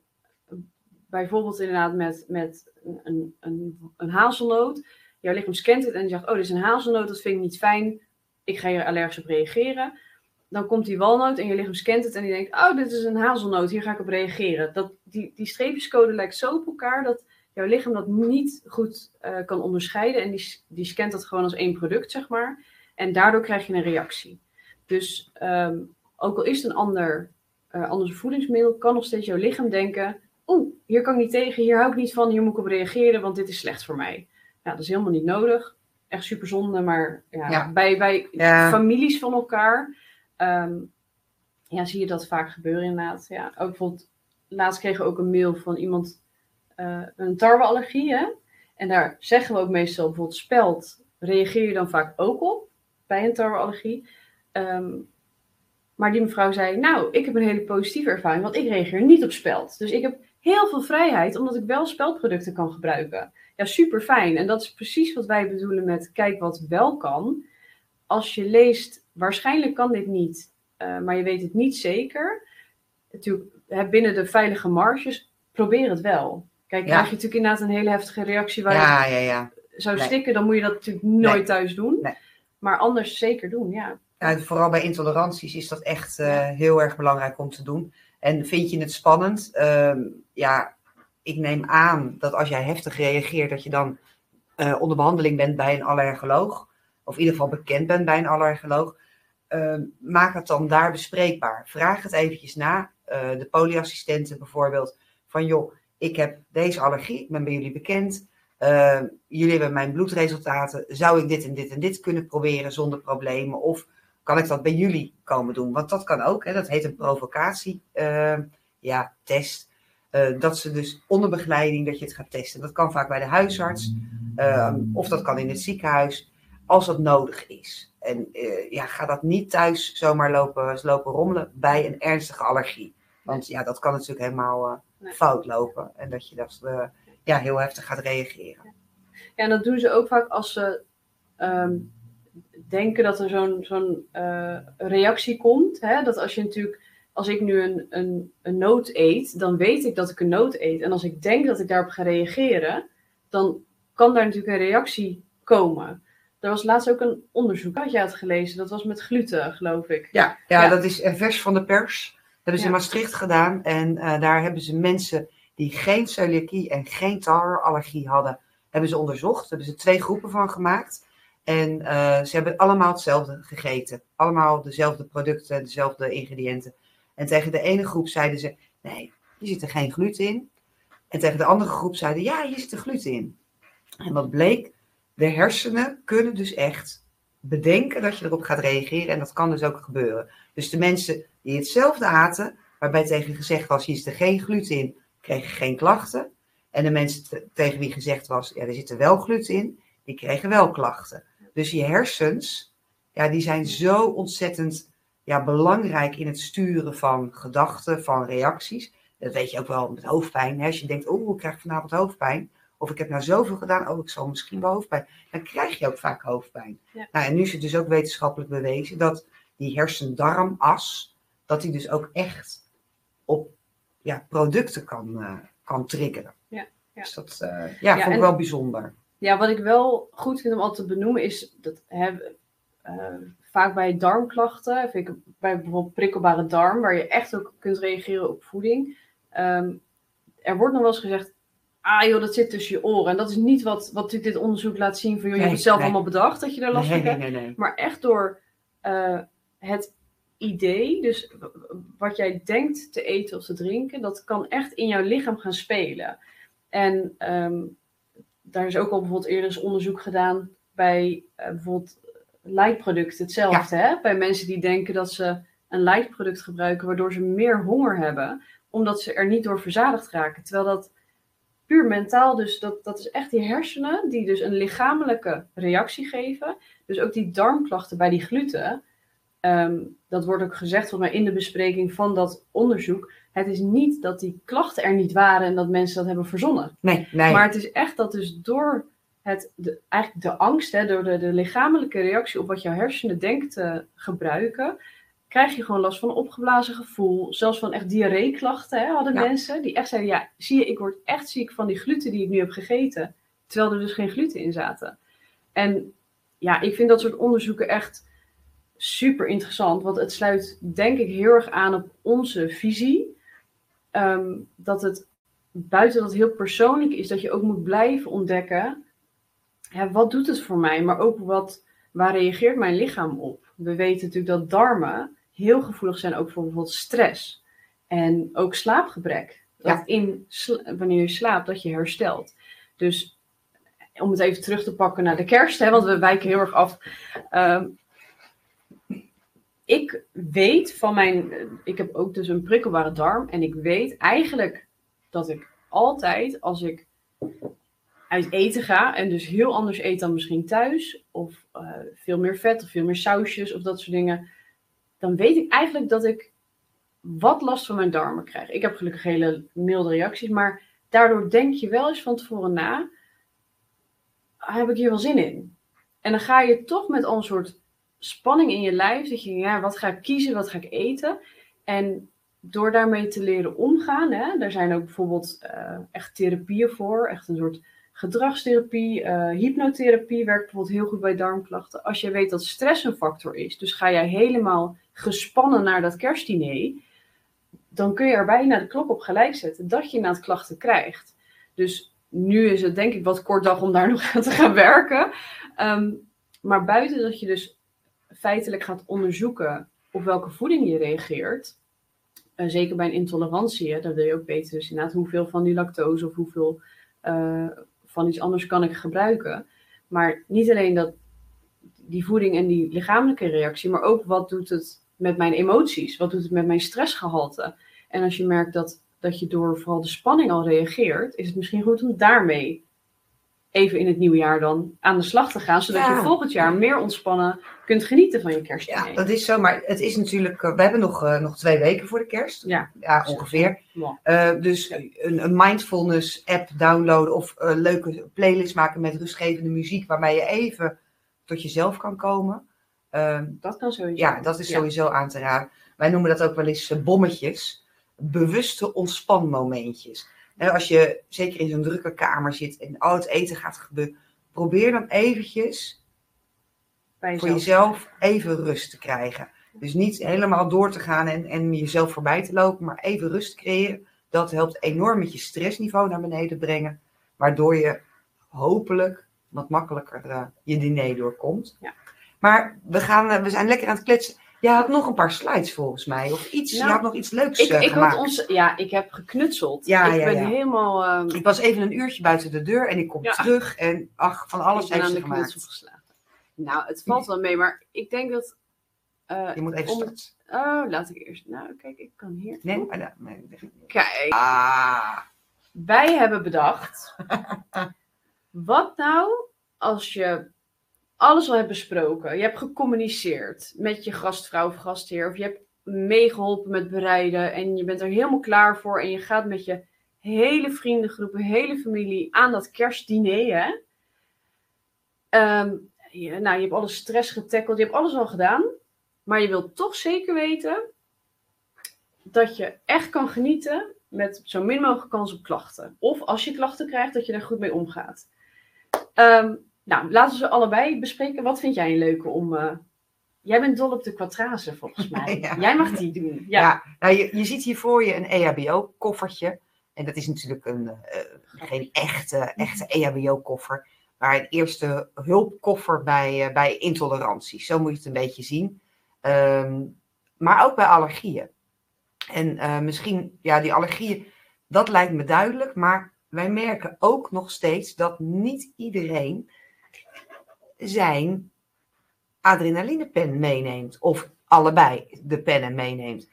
bijvoorbeeld inderdaad met, met een, een, een hazelnoot. Jouw lichaam scant het en je zegt, oh, dit is een hazelnoot, dat vind ik niet fijn. Ik ga hier allergisch op reageren. Dan komt die walnoot en je lichaam scant het en die denkt, oh, dit is een hazelnoot, hier ga ik op reageren. Dat, die, die streepjescode lijkt zo op elkaar dat jouw lichaam dat niet goed uh, kan onderscheiden. En die, die scant dat gewoon als één product, zeg maar. En daardoor krijg je een reactie. Dus um, ook al is het een ander, uh, voedingsmiddel, kan nog steeds jouw lichaam denken: Oeh, hier kan ik niet tegen, hier hou ik niet van, hier moet ik op reageren, want dit is slecht voor mij. Ja, dat is helemaal niet nodig. Echt super zonde, maar ja, ja. bij, bij ja. families van elkaar um, ja, zie je dat vaak gebeuren inderdaad. Ja, ook bijvoorbeeld, laatst kregen we ook een mail van iemand uh, een tarweallergie. Hè? En daar zeggen we ook meestal bijvoorbeeld speld. Reageer je dan vaak ook op bij een tarweallergie? Um, maar die mevrouw zei, nou, ik heb een hele positieve ervaring, want ik reageer niet op speld. Dus ik heb heel veel vrijheid, omdat ik wel speldproducten kan gebruiken. Ja, super fijn. En dat is precies wat wij bedoelen met kijk wat wel kan. Als je leest, waarschijnlijk kan dit niet, uh, maar je weet het niet zeker. Natuurlijk, binnen de veilige marges, probeer het wel. Kijk, krijg je natuurlijk inderdaad een hele heftige reactie waar ja, je ja, ja. zou stikken, dan moet je dat natuurlijk nooit thuis doen. Nee. Maar anders zeker doen, ja. Vooral bij intoleranties is dat echt uh, heel erg belangrijk om te doen. En vind je het spannend? Uh, ja, ik neem aan dat als jij heftig reageert, dat je dan uh, onder behandeling bent bij een allergoloog. Of in ieder geval bekend bent bij een allergoloog. Ehm, maak het dan daar bespreekbaar. Vraag het eventjes na. Eh, de polyassistenten bijvoorbeeld. Van joh, ik heb deze allergie, ik ben bij jullie bekend. Uh, jullie hebben mijn bloedresultaten. Zou ik dit en dit en dit kunnen proberen zonder problemen? Of kan ik dat bij jullie komen doen? Want dat kan ook, hè? dat heet een provocatie. Uh, ja, test. Uh, dat ze dus onder begeleiding dat je het gaat testen. Dat kan vaak bij de huisarts. of dat kan in het ziekenhuis. Als dat nodig is. en eh, ja, ga dat niet thuis zomaar lopen, lopen rommelen bij een ernstige allergie. Want ja, dat kan natuurlijk helemaal eh, fout lopen. En dat je dat eh, ja, heel heftig gaat reageren. Ja, en dat doen ze ook vaak als ze ehm, denken dat er zo'n zo'n eh, reactie komt. Hè? Dat als je natuurlijk, als ik nu een, een, een noot eet, dan weet ik dat ik een noot eet. En als ik denk dat ik daarop ga reageren, dan kan daar natuurlijk een reactie komen. Er was laatst ook een onderzoek, had jij het gelezen? Dat was met gluten, geloof ik. Ja, ja, Ja. dat is een vers van de pers. Dat hebben ze Ja. in Maastricht gedaan. En eh, daar hebben ze mensen die geen celiakie en geen tarweallergie hadden, hebben ze onderzocht. Daar hebben ze twee groepen van gemaakt. En eh, ze hebben allemaal hetzelfde gegeten. Allemaal dezelfde producten, dezelfde ingrediënten. En tegen de ene groep zeiden ze, nee, hier zit er geen gluten in. En tegen de andere groep zeiden, ja, hier zit er gluten in. En wat bleek, de hersenen kunnen dus echt bedenken dat je erop gaat reageren. En dat kan dus ook gebeuren. Dus de mensen die hetzelfde aten, waarbij tegen gezegd was, hier zit er geen gluten in, kregen geen klachten. En de mensen te- tegen wie gezegd was, ja, er zit er wel gluten in, die kregen wel klachten. Dus je hersens, ja, die zijn zo ontzettend ja, belangrijk in het sturen van gedachten, van reacties. Dat weet je ook wel met hoofdpijn. Hè? Als je denkt, oh, ik krijg vanavond hoofdpijn. Of ik heb nou zoveel gedaan, oh, ik zal misschien wel hoofdpijn. Dan krijg je ook vaak hoofdpijn. Ja. Nou, en nu is het dus ook wetenschappelijk bewezen dat die hersendarmas, dat die dus ook echt op ja, producten kan, eh, kan triggeren. Ja, ja. Dus dat eh, ja, vond ik en- wel bijzonder. Ja, wat ik wel goed vind om altijd te benoemen is dat hè, eh, vaak bij darmklachten, vind ik bij bijvoorbeeld prikkelbare darm, waar je echt ook kunt reageren op voeding. ehm, er wordt nog wel eens gezegd, ah joh, dat zit tussen je oren. En dat is niet wat, wat dit onderzoek laat zien van, joh, je hebt het zelf nee. allemaal bedacht dat je daar last van nee, hebt. nee, nee. Maar echt door eh, het idee, dus wat jij denkt te eten of te drinken, dat kan echt in jouw lichaam gaan spelen. En ehm, daar is ook al bijvoorbeeld eerder eens onderzoek gedaan bij eh, bijvoorbeeld lightproducten hetzelfde. Hè? Bij mensen die denken dat ze een lightproduct gebruiken, waardoor ze meer honger hebben, omdat ze er niet door verzadigd raken. Terwijl dat puur mentaal, dus dat, dat is echt die hersenen die dus een lichamelijke reactie geven. Dus ook die darmklachten bij die gluten, ehm, dat wordt ook gezegd volgens mij in de bespreking van dat onderzoek. Het is niet dat die klachten er niet waren en dat mensen dat hebben verzonnen. Nee, nee. Maar het is echt dat dus door het, de, eigenlijk de angst, hè, door de, de lichamelijke reactie op wat jouw hersenen denkt te gebruiken, krijg je gewoon last van een opgeblazen gevoel. Zelfs van echt diarreeklachten hè, hadden Ja. mensen. Die echt zeiden, ja, zie je, ik word echt ziek van die gluten die ik nu heb gegeten. Terwijl er dus geen gluten in zaten. En ja, ik vind dat soort onderzoeken echt super interessant. Want het sluit denk ik heel erg aan op onze visie. Ehm, dat het buiten dat heel persoonlijk is, dat je ook moet blijven ontdekken. Hè, wat doet het voor mij? Maar ook wat, waar reageert mijn lichaam op? We weten natuurlijk dat darmen heel gevoelig zijn ook voor bijvoorbeeld stress. En ook slaapgebrek. Dat Ja. in, sla- wanneer je slaapt, dat je herstelt. Dus om het even terug te pakken naar de kerst, hè, want we wijken heel erg af. Ehm, ik weet van mijn. Ik heb ook dus een prikkelbare darm. En ik weet eigenlijk dat ik altijd, als ik uit eten ga. en dus heel anders eet dan misschien thuis. of eh, veel meer vet of veel meer sausjes of dat soort dingen. dan weet ik eigenlijk dat ik wat last van mijn darmen krijg. Ik heb gelukkig hele milde reacties. maar daardoor denk je wel eens van tevoren na. "Ah, heb ik hier wel zin in? En dan ga je toch met al een soort spanning in je lijf. Dat je, ja, wat ga ik kiezen, wat ga ik eten? En door daarmee te leren omgaan, hè, daar zijn ook bijvoorbeeld eh, echt therapieën voor, echt een soort gedragstherapie, eh, hypnotherapie werkt bijvoorbeeld heel goed bij darmklachten. Als je weet dat stress een factor is, dus ga jij helemaal gespannen naar dat kerstdiner, dan kun je er bijna de klok op gelijk zetten dat je na het klachten krijgt. Dus nu is het denk ik wat kort dag om daar nog aan te gaan werken. Ehm, maar buiten dat je dus feitelijk gaat onderzoeken op welke voeding je reageert, eh, zeker bij een intolerantie, daar wil je ook weten dus inderdaad hoeveel van die lactose of hoeveel eh, van iets anders kan ik gebruiken. Maar niet alleen dat, die voeding en die lichamelijke reactie, maar ook wat doet het met mijn emoties? Wat doet het met mijn stressgehalte? En als je merkt dat, dat je door vooral de spanning al reageert, is het misschien goed om daarmee even in het nieuwe jaar dan aan de slag te gaan. Zodat Ja. je volgend jaar meer ontspannen kunt genieten van je Ja, kerstdiner. dat is zo. Maar het is natuurlijk... eh, we hebben nog, eh, nog twee weken voor de kerst. Ja. Ja, ongeveer. Ja. Eh, dus een, een mindfulness app downloaden of een leuke playlist maken met rustgevende muziek waarbij je even tot jezelf kan komen. Ehm, Dat kan sowieso. ja, dat is Ja. sowieso aan te raden. Wij noemen dat ook wel eens bommetjes. Bewuste ontspanmomentjes. Hè, als je zeker in zo'n drukke kamer zit en al het eten gaat gebeuren, probeer dan eventjes Bij voor jezelf. jezelf even rust te krijgen. Dus niet helemaal door te gaan en, en jezelf voorbij te lopen, maar even rust creëren. Dat helpt enorm met je stressniveau naar beneden brengen, waardoor je hopelijk wat makkelijker eh, je diner doorkomt. Ja. Maar we, gaan, eh, we zijn lekker aan het kletsen. Je had nog een paar slides volgens mij, of iets. Nou, je had nog iets leuks Ik, eh, ik, gemaakt. had ons, ja, ik heb geknutseld. Ja, ik ja, ben ja. helemaal ehm, Ik was even een uurtje buiten de deur en ik kom terug en ach, van alles heeft aan ze de gemaakt. geslagen. Nou, het valt wel mee, maar ik denk dat... eh, Je moet even om- starten. Oh, laat ik eerst... Nou, kijk, ik kan hier... Nee, maar, nou, nee, nee. Kijk, Ah, wij hebben bedacht... wat nou als je alles al hebt besproken. Je hebt gecommuniceerd met je gastvrouw of gastheer. Of je hebt meegeholpen met bereiden. En je bent er helemaal klaar voor. En je gaat met je hele vriendengroep, hele familie aan dat kerstdiner. Hè? Ehm, je, nou, je hebt alle stress getackeld. Je hebt alles al gedaan. Maar je wilt toch zeker weten dat je echt kan genieten met zo min mogelijk kans op klachten. Of als je klachten krijgt, dat je daar goed mee omgaat. Ehm, nou, laten we ze allebei bespreken. Wat vind jij een leuke om... eh, Jij bent dol op de quatraze, volgens mij. Ja. Jij mag die doen. Ja. Ja, nou, je, je ziet hier voor je een EHBO-koffertje. En dat is natuurlijk een, eh, geen echte, echte EHBO-koffer. Maar een eerste hulpkoffer bij, eh, bij intolerantie. Zo moet je het een beetje zien. Ehm, maar ook bij allergieën. En misschien, ja, die allergieën, dat lijkt me duidelijk. Maar wij merken ook nog steeds dat niet iedereen zijn adrenalinepen meeneemt. Of allebei de pennen meeneemt.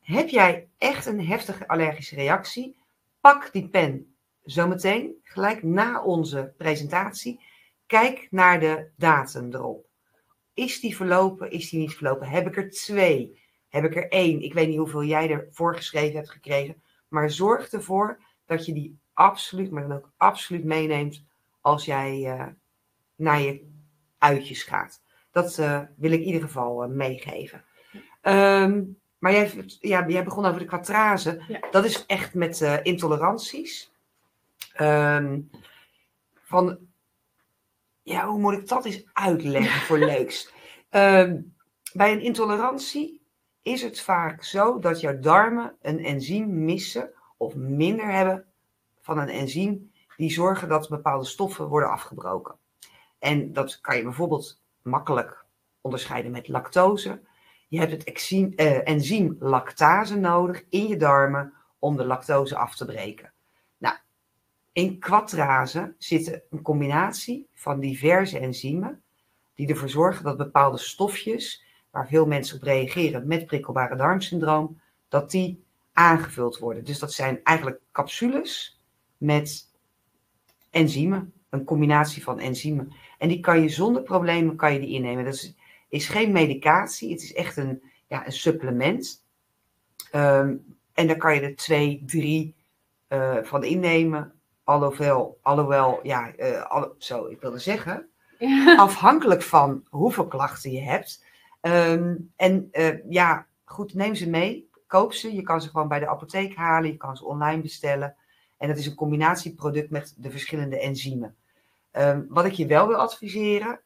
Heb jij echt een heftige allergische reactie? Pak die pen zometeen, gelijk na onze presentatie. Kijk naar de datum erop. Is die verlopen? Is die niet verlopen? Heb ik er twee? Heb ik er één? Ik weet niet hoeveel jij ervoor geschreven hebt gekregen. Maar zorg ervoor dat je die absoluut, maar dan ook absoluut meeneemt als jij eh, naar je uitjes gaat. Dat eh, wil ik in ieder geval eh, meegeven. Ehm, maar jij, ja, jij begon over de quatraze. Ja. Dat is echt met eh, intoleranties. Ehm, van, ja, hoe moet ik dat eens uitleggen voor leuks? Ehm, bij een intolerantie is het vaak zo dat jouw darmen een enzym missen of minder hebben van een enzym die zorgen dat bepaalde stoffen worden afgebroken. En dat kan je bijvoorbeeld makkelijk onderscheiden met lactose. Je hebt het eh, enzym lactase nodig in je darmen om de lactose af te breken. Nou, in quadrase zit een combinatie van diverse enzymen die ervoor zorgen dat bepaalde stofjes, waar veel mensen op reageren met prikkelbare darmsyndroom, dat die aangevuld worden. Dus dat zijn eigenlijk capsules met enzymen, een combinatie van enzymen. En die kan je zonder problemen kan je die innemen. Dat is, is geen medicatie, het is echt een, ja, een supplement. Ehm, en daar kan je er twee, drie eh, van innemen. Alhoewel, alhoewel ja, eh, alle, zo, ik wilde zeggen, afhankelijk van hoeveel klachten je hebt. Ehm, en eh, ja, goed, neem ze mee, koop ze. Je kan ze gewoon bij de apotheek halen, je kan ze online bestellen. En dat is een combinatieproduct met de verschillende enzymen. Ehm, wat ik je wel wil adviseren,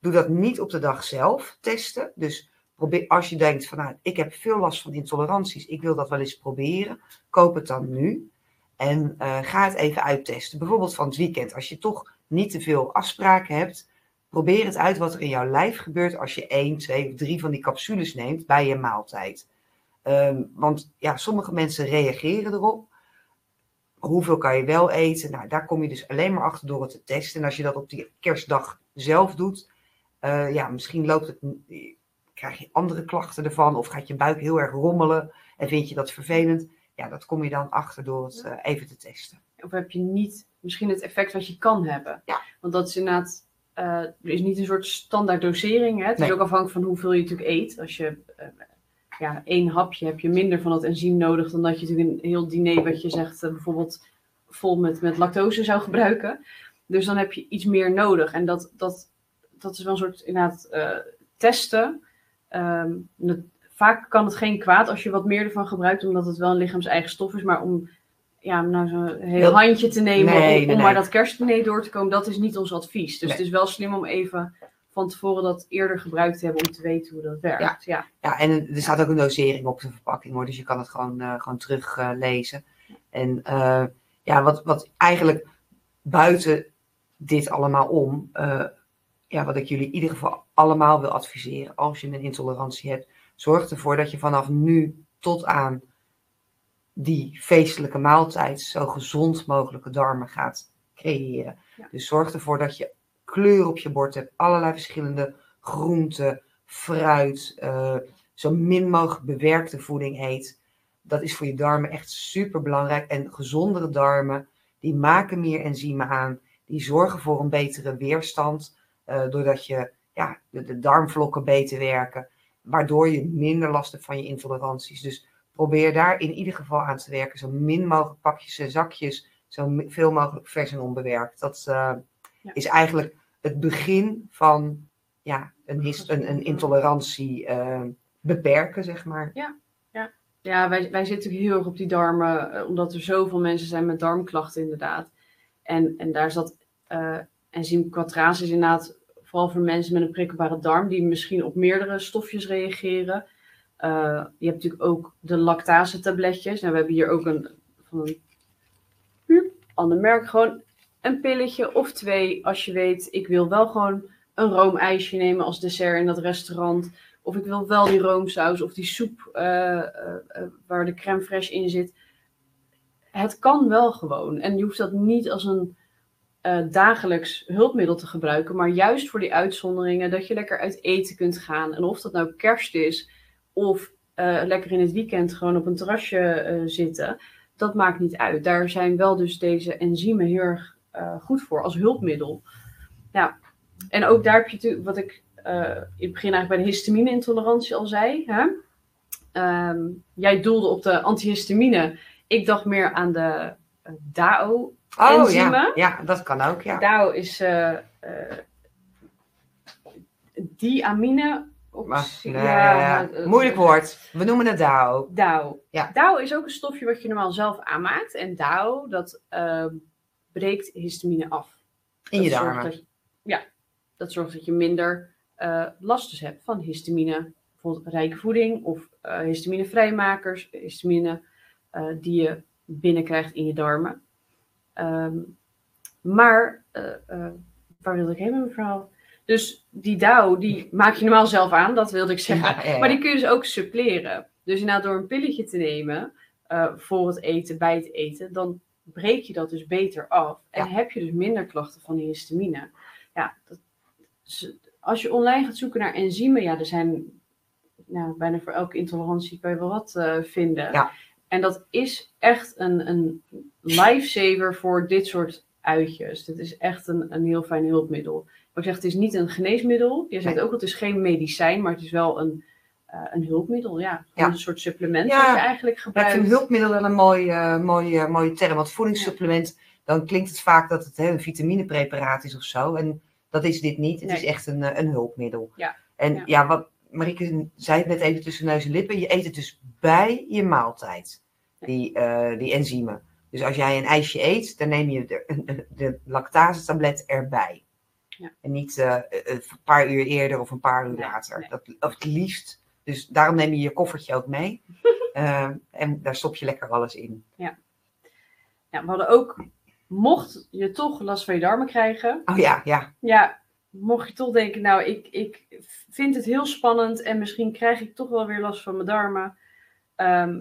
doe dat niet op de dag zelf testen. Dus probeer, als je denkt van nou, ik heb veel last van intoleranties, ik wil dat wel eens proberen, koop het dan nu. En eh, ga het even uittesten. Bijvoorbeeld van het weekend. Als je toch niet te veel afspraken hebt, probeer het uit wat er in jouw lijf gebeurt als je één, twee of drie van die capsules neemt bij je maaltijd. Ehm, want ja, sommige mensen reageren erop. Hoeveel kan je wel eten? Nou, daar kom je dus alleen maar achter door het te testen. En als je dat op die kerstdag zelf doet, eh, ja, misschien loopt het, krijg je andere klachten ervan. Of gaat je buik heel erg rommelen en vind je dat vervelend. Ja, dat kom je dan achter door het eh, even te testen. of heb je niet misschien het effect wat je kan hebben. Ja. Want dat is inderdaad, eh, er is niet een soort standaard dosering. Hè? Het Nee. is ook afhankelijk van hoeveel je natuurlijk eet. Als je ja, één hapje heb je minder van dat enzym nodig dan dat je natuurlijk een heel diner wat je zegt eh, bijvoorbeeld vol met, met lactose zou gebruiken. Dus dan heb je iets meer nodig. En dat, dat, dat is wel een soort inderdaad eh, testen. Ehm, vaak kan het geen kwaad als je wat meer ervan gebruikt, omdat het wel een lichaams-eigen stof is. Maar om ja, nou zo'n heel handje te nemen Nee, om, nee, om maar dat kerstdiner door te komen, dat is niet ons advies. Dus Nee. het is wel slim om even van tevoren dat eerder gebruikt hebben om te weten hoe dat werkt. Ja, Ja, en er staat ook een dosering op de verpakking hoor, dus je kan het gewoon, eh, gewoon teruglezen. en eh, ja, wat, wat eigenlijk buiten dit allemaal om, eh, ja, wat ik jullie in ieder geval allemaal wil adviseren, als je een intolerantie hebt, zorg ervoor dat je vanaf nu tot aan die feestelijke maaltijd zo gezond mogelijke darmen gaat creëren. Ja. Dus zorg ervoor dat je kleur op je bord hebt, allerlei verschillende groenten, fruit, eh, zo min mogelijk bewerkte voeding eet. Dat is voor je darmen echt super belangrijk. En gezondere darmen, die maken meer enzymen aan. Die zorgen voor een betere weerstand. eh, doordat je ja, de, de darmvlokken beter werken. Waardoor je minder last hebt van je intoleranties. Dus probeer daar in ieder geval aan te werken. Zo min mogelijk pakjes en zakjes. Zo veel mogelijk vers en onbewerkt. Dat eh, Ja. is eigenlijk het begin van ja, een, een, een intolerantie eh, beperken, zeg maar. ja wij, wij zitten natuurlijk heel erg op die darmen, eh, omdat er zoveel mensen zijn met darmklachten inderdaad. En, en daar zat eh enzym quatrase is inderdaad vooral voor mensen met een prikkelbare darm, die misschien op meerdere stofjes reageren. Je hebt natuurlijk ook de lactase tabletjes. Nou, we hebben hier ook een van een hm, ander merk. Gewoon een pilletje of twee als je weet, ik wil wel gewoon een roomijsje nemen als dessert in dat restaurant. Of ik wil wel die roomsaus of die soep eh, eh, eh, waar de crème fraîche in zit. Het kan wel gewoon. En je hoeft dat niet als een dagelijks hulpmiddel te gebruiken. Maar juist voor die uitzonderingen dat je lekker uit eten kunt gaan. En of dat nou kerst is of lekker in het weekend gewoon op een terrasje zitten. Dat maakt niet uit. Daar zijn wel dus deze enzymen heel erg goed voor als hulpmiddel. Ja, en ook daar heb je natuurlijk, wat ik eh, in het begin eigenlijk bij de histamine-intolerantie al zei. Hè? Ehm, jij doelde op de antihistamine. Ik dacht meer aan de eh, DAO. Oh ja, ja, dat kan ook, ja. DAO is eh eh diamine. Nee, ja, eh, moeilijk woord. We noemen het DAO. DAO. Ja. DAO is ook een stofje wat je normaal zelf aanmaakt. En DAO, dat ehm, breekt histamine af. In je darmen. dat- ja, dat zorgt dat je minder last dus hebt van histamine. Bijvoorbeeld rijke voeding of eh histaminevrijmakers. Histamine eh, die je binnenkrijgt in je darmen. Ehm, maar, waar wilde ik heen met mijn verhaal? Dus die DAO, die maak je normaal zelf aan, dat wilde ik zeggen. Ja, ja, ja. Maar die kun je dus ook suppleren. Dus inderdaad door een pilletje te nemen voor het eten, bij het eten, dan breek je dat dus beter af. En Ja. heb je dus minder klachten van die histamine. Ja, dat, als je online gaat zoeken naar enzymen, ja, er zijn nou, bijna voor elke intolerantie kan je wel wat eh, vinden. Ja. En dat is echt een, een lifesaver voor dit soort uitjes. Dit is echt een, een heel fijn hulpmiddel. Wat ik zeg, het is niet een geneesmiddel. Je zegt Nee. ook, het is geen medicijn, maar het is wel een, eh, een hulpmiddel. Ja, Ja. een soort supplement Ja. dat je eigenlijk Ja, ik gebruikt. vind hulpmiddel wel een mooie, eh, mooie, mooie term. Want voedingssupplement, dan klinkt het vaak dat het hè, een vitaminepreparaat is of zo. En dat is dit niet. Het Nee. is echt een, eh, een hulpmiddel. Ja. En Ja. ja. wat Marieke zei het net even tussen neus en lippen. Je eet het dus bij je maaltijd. Die, eh, die enzymen. Dus als jij een ijsje eet, dan neem je de, de lactase-tablet erbij. Ja. En niet een paar uur eerder of een paar uur Nee, later. nee. Dat, of het liefst. Dus daarom neem je je koffertje ook mee. Eh, en daar stop je lekker alles in. Ja, we hadden ook, mocht je toch last van je darmen krijgen, Oh ja, ja. ja, mocht je toch denken, nou, ik, ik vind het heel spannend en misschien krijg ik toch wel weer last van mijn darmen. Ehm,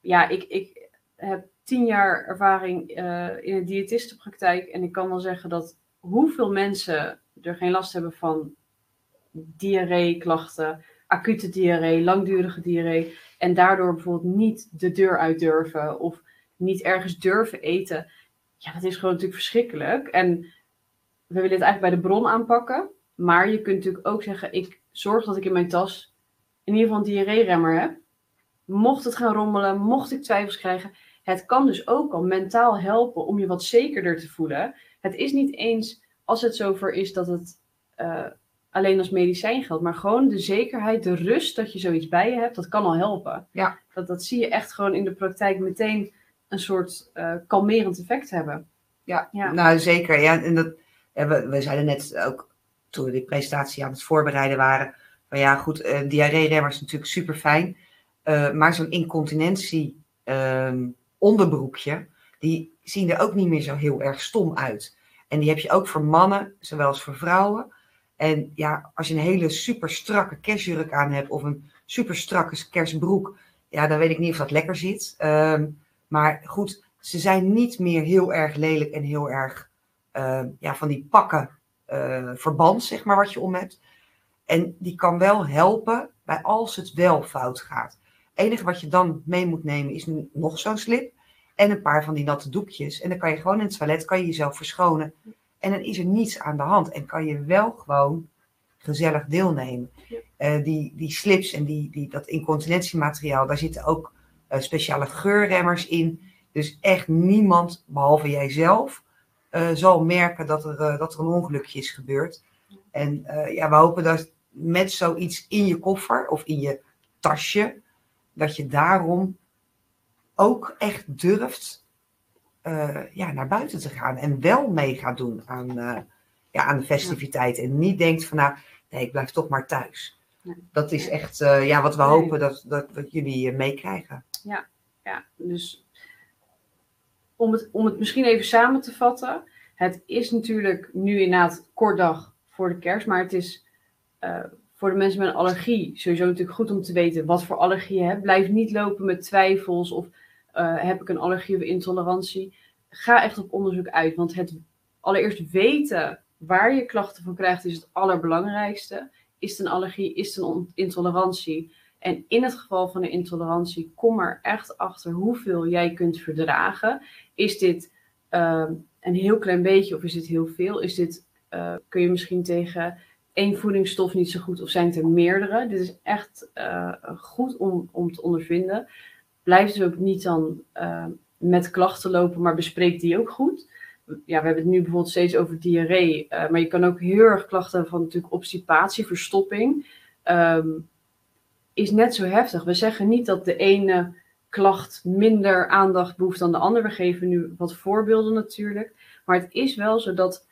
ja, ik, ik heb tien jaar ervaring eh, in een diëtistenpraktijk en ik kan wel zeggen dat hoeveel mensen er geen last hebben van diarree-klachten, acute diarree, langdurige diarree en daardoor bijvoorbeeld niet de deur uit durven of niet ergens durven eten. ja, dat is gewoon natuurlijk verschrikkelijk. En we willen het eigenlijk bij de bron aanpakken. Maar je kunt natuurlijk ook zeggen, ik zorg dat ik in mijn tas in ieder geval een diarree-remmer heb. Mocht het gaan rommelen, mocht ik twijfels krijgen. Het kan dus ook al mentaal helpen om je wat zekerder te voelen. Het is niet eens als het zover is dat het uh, alleen als medicijn geldt, maar gewoon de zekerheid, de rust dat je zoiets bij je hebt, dat kan al helpen. Ja. Dat, dat zie je echt gewoon in de praktijk meteen een soort uh, kalmerend effect hebben. Ja, ja. nou zeker. Ja, en dat, we, we zeiden net ook toen we die presentatie aan het voorbereiden waren, van ja goed, uh, diarree-remmer is natuurlijk super fijn, uh, maar zo'n incontinentie um, onderbroekje, die zien er ook niet meer zo heel erg stom uit. En die heb je ook voor mannen, zowel als voor vrouwen. En ja, als je een hele super strakke kerstjurk aan hebt of een super strakke kerstbroek, ja, dan weet ik niet of dat lekker zit. Um, maar goed, ze zijn niet meer heel erg lelijk en heel erg uh, ja, van die pakken uh, verband, zeg maar, wat je om hebt. En die kan wel helpen bij als het wel fout gaat. Het enige wat je dan mee moet nemen is nog zo'n slip en een paar van die natte doekjes. En dan kan je gewoon in het toilet kan je jezelf verschonen. En dan is er niets aan de hand. En kan je wel gewoon gezellig deelnemen. Uh, die, die slips en die, die, dat incontinentiemateriaal, daar zitten ook uh, speciale geurremmers in. Dus echt niemand, behalve jijzelf, uh, zal merken dat er, dat er een ongelukje is gebeurd. En ja, we hopen dat met zoiets in je koffer of in je tasje, dat je daarom ook echt durft uh, ja, naar buiten te gaan en wel mee gaat doen aan, uh, ja, aan de festiviteit. En niet denkt van nou, nee, ik blijf toch maar thuis. Nee. Dat is echt uh, ja, wat we nee. hopen dat, dat, dat jullie meekrijgen. Ja, ja, dus om het, om het misschien even samen te vatten. Het is natuurlijk nu inderdaad kort dag voor de kerst, maar het is voor de mensen met een allergie sowieso natuurlijk goed om te weten wat voor allergie je hebt. Blijf niet lopen met twijfels of uh, heb ik een allergie of intolerantie? Ga echt op onderzoek uit, want het allereerst weten waar je klachten van krijgt is het allerbelangrijkste. Is het een allergie? Is het een intolerantie? En in het geval van een intolerantie, kom er echt achter hoeveel jij kunt verdragen. Is dit uh, een heel klein beetje of is dit heel veel? Is dit, uh, kun je misschien tegen één voedingsstof niet zo goed of zijn het er meerdere? Dit is echt uh, goed om, om te ondervinden blijf dus ook niet dan uh, met klachten lopen, maar bespreek die ook goed. Ja, we hebben het nu bijvoorbeeld steeds over diarree, uh, maar je kan ook heel erg klachten van natuurlijk obstipatie, verstopping. Um, is net zo heftig. We zeggen niet dat de ene klacht minder aandacht behoeft dan de andere. We geven nu wat voorbeelden natuurlijk. Maar het is wel zo dat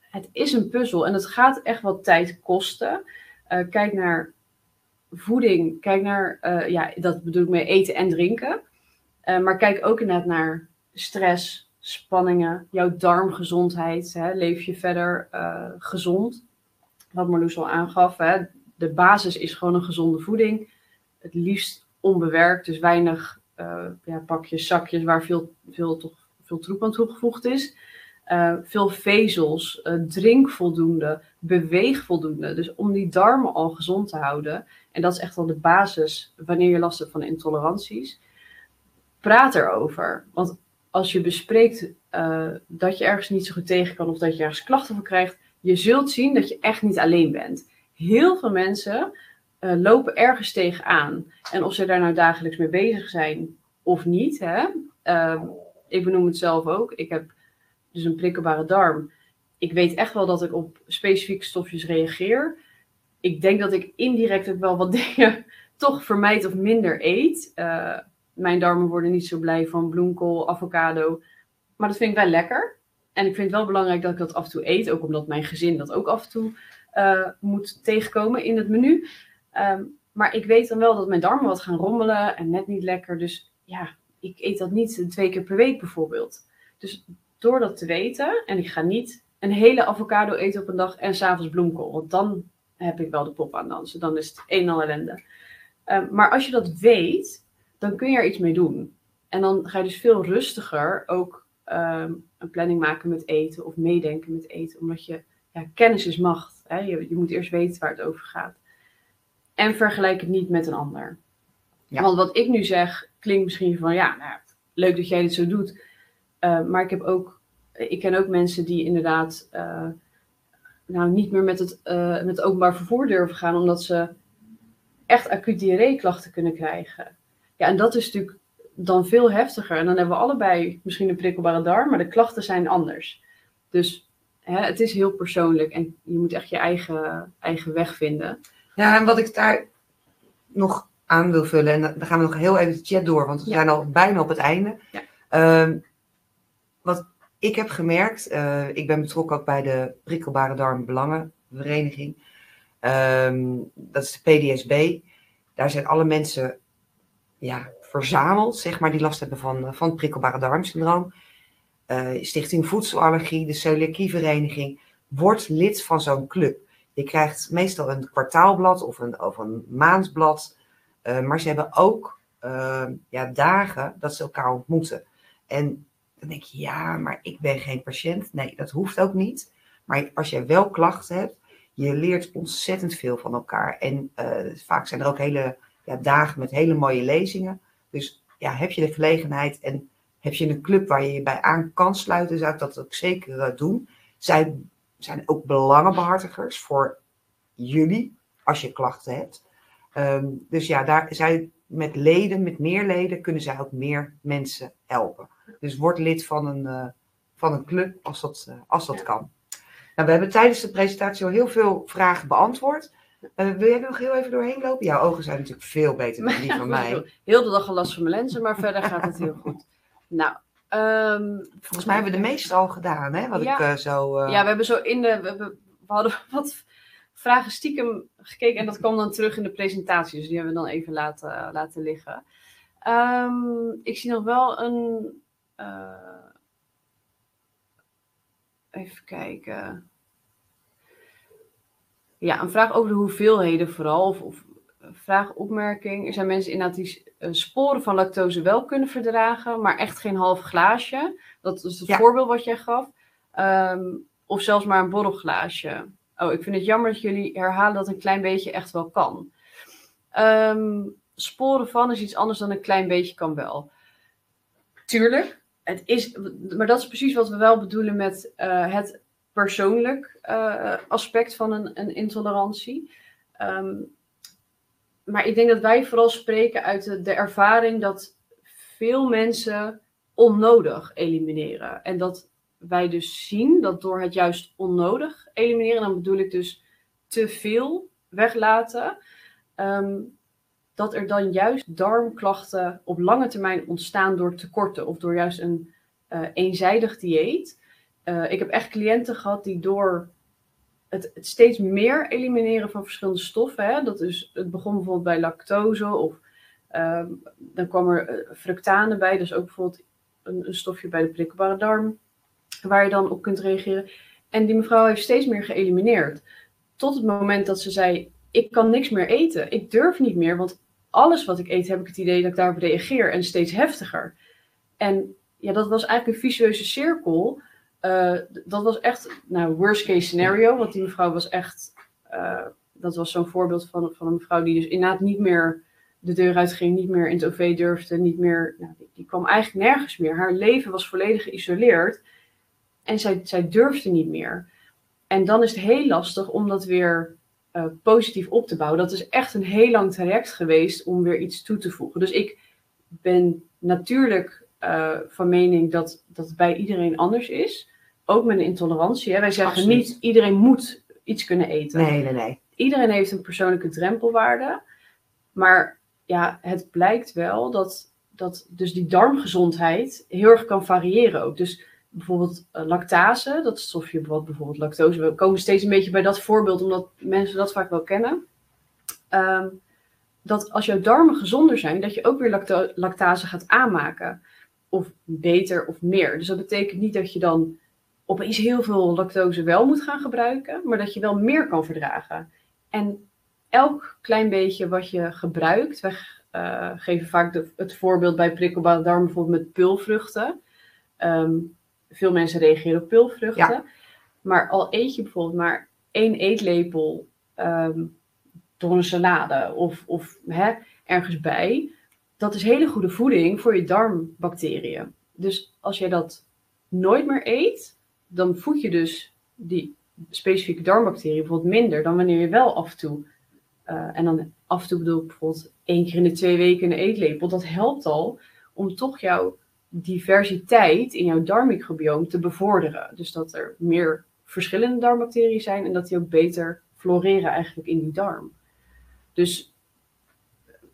het is een puzzel en het gaat echt wat tijd kosten. Uh, kijk naar voeding, kijk naar, uh, ja, dat bedoel ik mee eten en drinken. Uh, maar kijk ook inderdaad naar stress, spanningen, jouw darmgezondheid. Hè? Leef je verder uh, gezond? Wat Marloes al aangaf, hè? de basis is gewoon een gezonde voeding. Het liefst onbewerkt, dus weinig ja, pakjes, zakjes waar veel, veel, toch, veel troep aan toegevoegd is. Veel vezels, drink voldoende, beweeg voldoende. Dus om die darmen al gezond te houden. En dat is echt wel de basis wanneer je last hebt van intoleranties. Praat erover. Want als je bespreekt uh, dat je ergens niet zo goed tegen kan of dat je ergens klachten van krijgt, je zult zien dat je echt niet alleen bent. Heel veel mensen lopen ergens tegenaan. En of ze daar nou dagelijks mee bezig zijn of niet. Hè? ik benoem het zelf ook. Ik heb dus een prikkelbare darm. Ik weet echt wel dat ik op specifieke stofjes reageer. Ik denk dat ik indirect ook wel wat dingen toch vermijd of minder eet. Uh, mijn darmen worden niet zo blij van bloemkool, avocado. Maar dat vind ik wel lekker. En ik vind het wel belangrijk dat ik dat af en toe eet. Ook omdat mijn gezin dat ook af en toe uh, moet tegenkomen in het menu. Um, maar ik weet dan wel dat mijn darmen wat gaan rommelen en net niet lekker. Dus ja, ik eet dat niet twee keer per week bijvoorbeeld. Dus door dat te weten, en ik ga niet een hele avocado eten op een dag en s'avonds bloemkool, want dan heb ik wel de pop aan dansen. Dan is het een en al ellende. Um, maar als je dat weet, dan kun je er iets mee doen. En dan ga je dus veel rustiger ook um, een planning maken met eten of meedenken met eten, omdat je ja, kennis is macht. Hè? Je, je, moet eerst weten waar het over gaat. En vergelijk het niet met een ander. Ja. Want wat ik nu zeg, klinkt misschien van ja, nou, leuk dat jij dit zo doet. Uh, maar ik heb ook, ik ken ook mensen die inderdaad uh, nou niet meer met het, uh, met openbaar vervoer durven gaan, omdat ze echt acuut diarreeklachten kunnen krijgen. Ja, en dat is natuurlijk dan veel heftiger. En dan hebben we allebei misschien een prikkelbare darm, maar de klachten zijn anders. Dus hè, het is heel persoonlijk en je moet echt je eigen, eigen weg vinden. Ja, en wat ik daar nog aan wil vullen, en dan gaan we nog heel even de chat door, want we zijn al bijna op het einde. Ja. Ehm, wat ik heb gemerkt, uh, ik ben betrokken ook bij de prikkelbare darmbelangenvereniging. Um, dat is de PDSB. Daar zijn alle mensen ja, verzameld, zeg maar, die last hebben van, eh, van prikkelbare darmsyndroom. Uh, Stichting Voedselallergie, de celiakievereniging, wordt lid van zo'n club. Je krijgt meestal een kwartaalblad of een, of een maandblad. Maar ze hebben ook ja, dagen dat ze elkaar ontmoeten. En dan denk je, ja, maar ik ben geen patiënt. Nee, dat hoeft ook niet. Maar als je wel klachten hebt, je leert ontzettend veel van elkaar. En uh, vaak zijn er ook hele ja, dagen met hele mooie lezingen. Dus ja, heb je de gelegenheid en heb je een club waar je je bij aan kan sluiten, zou ik dat ook zeker doen. Zij zijn ook belangenbehartigers voor jullie als je klachten hebt. Um, dus ja, daar zij met leden, met meer leden, kunnen zij ook meer mensen helpen. Dus word lid van een, uh, van een club als dat, uh, als dat ja. kan. Nou, we hebben tijdens de presentatie al heel veel vragen beantwoord. Uh, wil jij nog heel even doorheen lopen? Jouw ogen zijn natuurlijk veel beter dan die van mij. Heel de dag al last van mijn lenzen, maar verder gaat het heel goed. Nou, um, volgens mij hebben we de meeste al gedaan, hè? Wat ja. ik uh, zo. Uh... Ja, we hebben zo in de. We, hadden wat vragen stiekem gekeken en dat kwam dan terug in de presentatie. Dus die hebben we dan even laten, laten liggen. Um, ik zie nog wel een. Uh, even kijken. Ja, een vraag over de hoeveelheden vooral. Of, of vraag, opmerking. Er zijn mensen inderdaad die uh, sporen van lactose wel kunnen verdragen, maar echt geen half glaasje. Dat is het ja. voorbeeld wat jij gaf. Um, of zelfs maar een borrelglaasje. Oh, ik vind het jammer dat jullie herhalen dat een klein beetje echt wel kan. Um, sporen van is iets anders dan een klein beetje kan wel. Tuurlijk, het is, maar dat is precies wat we wel bedoelen met uh, het persoonlijk uh, aspect van een, een intolerantie. Um, maar ik denk dat wij vooral spreken uit de, ervaring dat veel mensen onnodig elimineren. En dat wij dus zien dat door het juist onnodig elimineren, dan bedoel ik dus te veel weglaten, um, dat er dan juist darmklachten op lange termijn ontstaan door tekorten of door juist een uh, eenzijdig dieet. Uh, ik heb echt cliënten gehad die door het, steeds meer elimineren van verschillende stoffen. Hè? Dat is, het begon bijvoorbeeld bij lactose of um, dan kwam er uh, fructane bij. Is ook bijvoorbeeld een, een, stofje bij de prikkelbare darm waar je dan op kunt reageren. En die mevrouw heeft steeds meer geëlimineerd. Tot het moment dat ze zei, ik kan niks meer eten. Ik durf niet meer, want alles wat ik eet heb ik het idee dat ik daarop reageer en steeds heftiger. En ja, dat was eigenlijk een visueuze cirkel. Uh, dat was echt, nou, worst case scenario, want die mevrouw was echt, uh, dat was zo'n voorbeeld van, van een mevrouw die dus inderdaad niet meer de deur uitging, niet meer in het OV durfde, niet meer, nou, die, die, kwam eigenlijk nergens meer. Haar leven was volledig geïsoleerd en zij, zij durfde niet meer. En dan is het heel lastig om dat weer uh, positief op te bouwen. Dat is echt een heel lang traject geweest om weer iets toe te voegen. Dus ik ben natuurlijk uh, van mening dat dat bij iedereen anders is. Ook met een intolerantie. Hè. Wij zeggen Absoluut. niet iedereen moet iets kunnen eten. Nee, nee, nee. Iedereen heeft een persoonlijke drempelwaarde. Maar ja, het blijkt wel dat, dat dus die darmgezondheid heel erg kan variëren ook. Dus bijvoorbeeld uh, lactase, dat stofje wat bijvoorbeeld lactose. We komen steeds een beetje bij dat voorbeeld, omdat mensen dat vaak wel kennen. Um, dat als jouw darmen gezonder zijn, dat je ook weer lactase gaat aanmaken. Of beter of meer. Dus dat betekent niet dat je dan opeens heel veel lactose wel moet gaan gebruiken, maar dat je wel meer kan verdragen. En elk klein beetje wat je gebruikt, we uh, geven vaak de, het voorbeeld bij prikkelbare darm bijvoorbeeld met pulvruchten. Um, veel mensen reageren op pulvruchten. Ja. Maar al eet je bijvoorbeeld maar één eetlepel um, door een salade of, of hè, ergens bij. Dat is hele goede voeding voor je darmbacteriën. Dus als jij dat nooit meer eet, dan voed je dus die specifieke darmbacterie bijvoorbeeld minder dan wanneer je wel af en toe, uh, en dan af en toe bedoel ik bijvoorbeeld één keer in de twee weken een eetlepel, dat helpt al om toch jouw diversiteit in jouw darmmicrobioom te bevorderen. Dus dat er meer verschillende darmbacteriën zijn en dat die ook beter floreren eigenlijk in die darm. Dus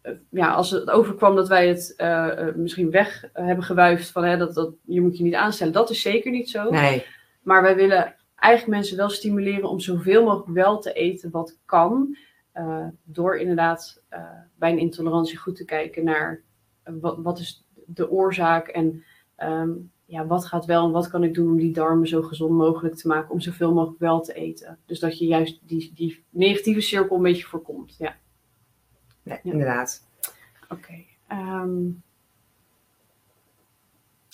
eh, ja, als het overkwam dat wij het uh, misschien weg hebben gewuifd van hè, dat, dat je moet je niet aanstellen, dat is zeker niet zo. Nee. Maar wij willen eigenlijk mensen wel stimuleren om zoveel mogelijk wel te eten wat kan. Uh, door inderdaad uh, bij een intolerantie goed te kijken naar wat, wat is de oorzaak en um, ja, wat gaat wel en wat kan ik doen om die darmen zo gezond mogelijk te maken om zoveel mogelijk wel te eten. Dus dat je juist die, die negatieve cirkel een beetje voorkomt. Ja, nee, ja. inderdaad. Oké. Okay. Um,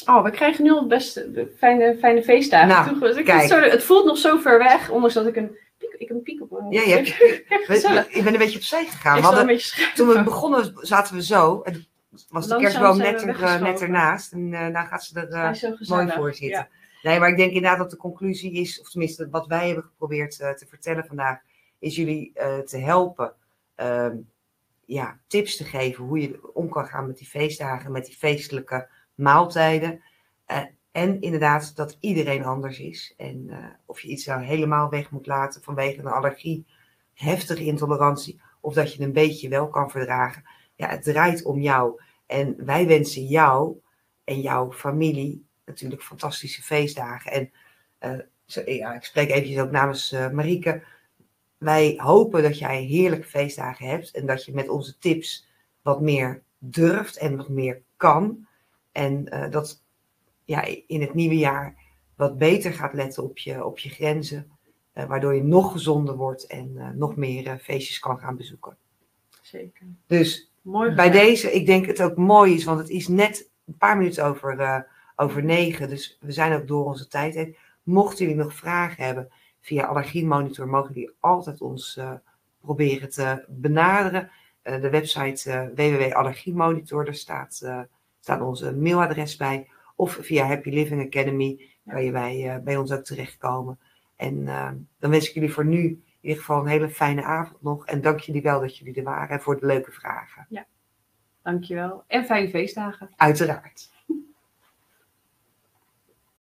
oh, we krijgen nu al best fijne, fijne feestdagen. Nou, ik kijk. Zo, het voelt nog zo ver weg, ondanks dat ik een piek, ik een piek op mijn Ja, je hebt, ik ben een beetje opzij gegaan. Ik We hadden, toen we begonnen zaten we zo. En was de kerstboom net, er, eh, net ernaast. En uh, daar gaat ze er zo mooi voor zitten. Nee, maar ik denk inderdaad dat de conclusie is, of tenminste wat wij hebben geprobeerd te vertellen vandaag, is jullie te helpen. Uh, ja, tips te geven hoe je om kan gaan met die feestdagen, met die feestelijke maaltijden. Uh, en inderdaad dat iedereen anders is. En uh, of je iets nou helemaal weg moet laten vanwege een allergie, heftige intolerantie, of dat je een beetje wel kan verdragen. Ja, het draait om jou. En wij wensen jou en jouw familie natuurlijk fantastische feestdagen. En uh, zo, ja, ik spreek eventjes ook namens uh, Marieke. Wij hopen dat jij heerlijke feestdagen hebt en dat je met onze tips wat meer durft en wat meer kan. En uh, dat ja, in het nieuwe jaar wat beter gaat letten op je, op je grenzen. Uh, waardoor je nog gezonder wordt en nog meer feestjes kan gaan bezoeken. Zeker. Dus Mooi bij deze, ik denk het ook mooi is, want het is net een paar minuten over, uh, over negen. Dus we zijn ook door onze tijd heen. Mochten jullie nog vragen hebben via Allergiemonitor, mogen jullie altijd ons uh, proberen te benaderen. Uh, de website www.allergiemonitor, daar staat, staat onze mailadres bij. Of via Happy Living Academy kan je bij, bij ons ook terechtkomen. En dan wens ik jullie voor nu in ieder geval een hele fijne avond nog. En dank jullie wel dat jullie er waren en voor de leuke vragen. Dankjewel. En fijne feestdagen. Uiteraard.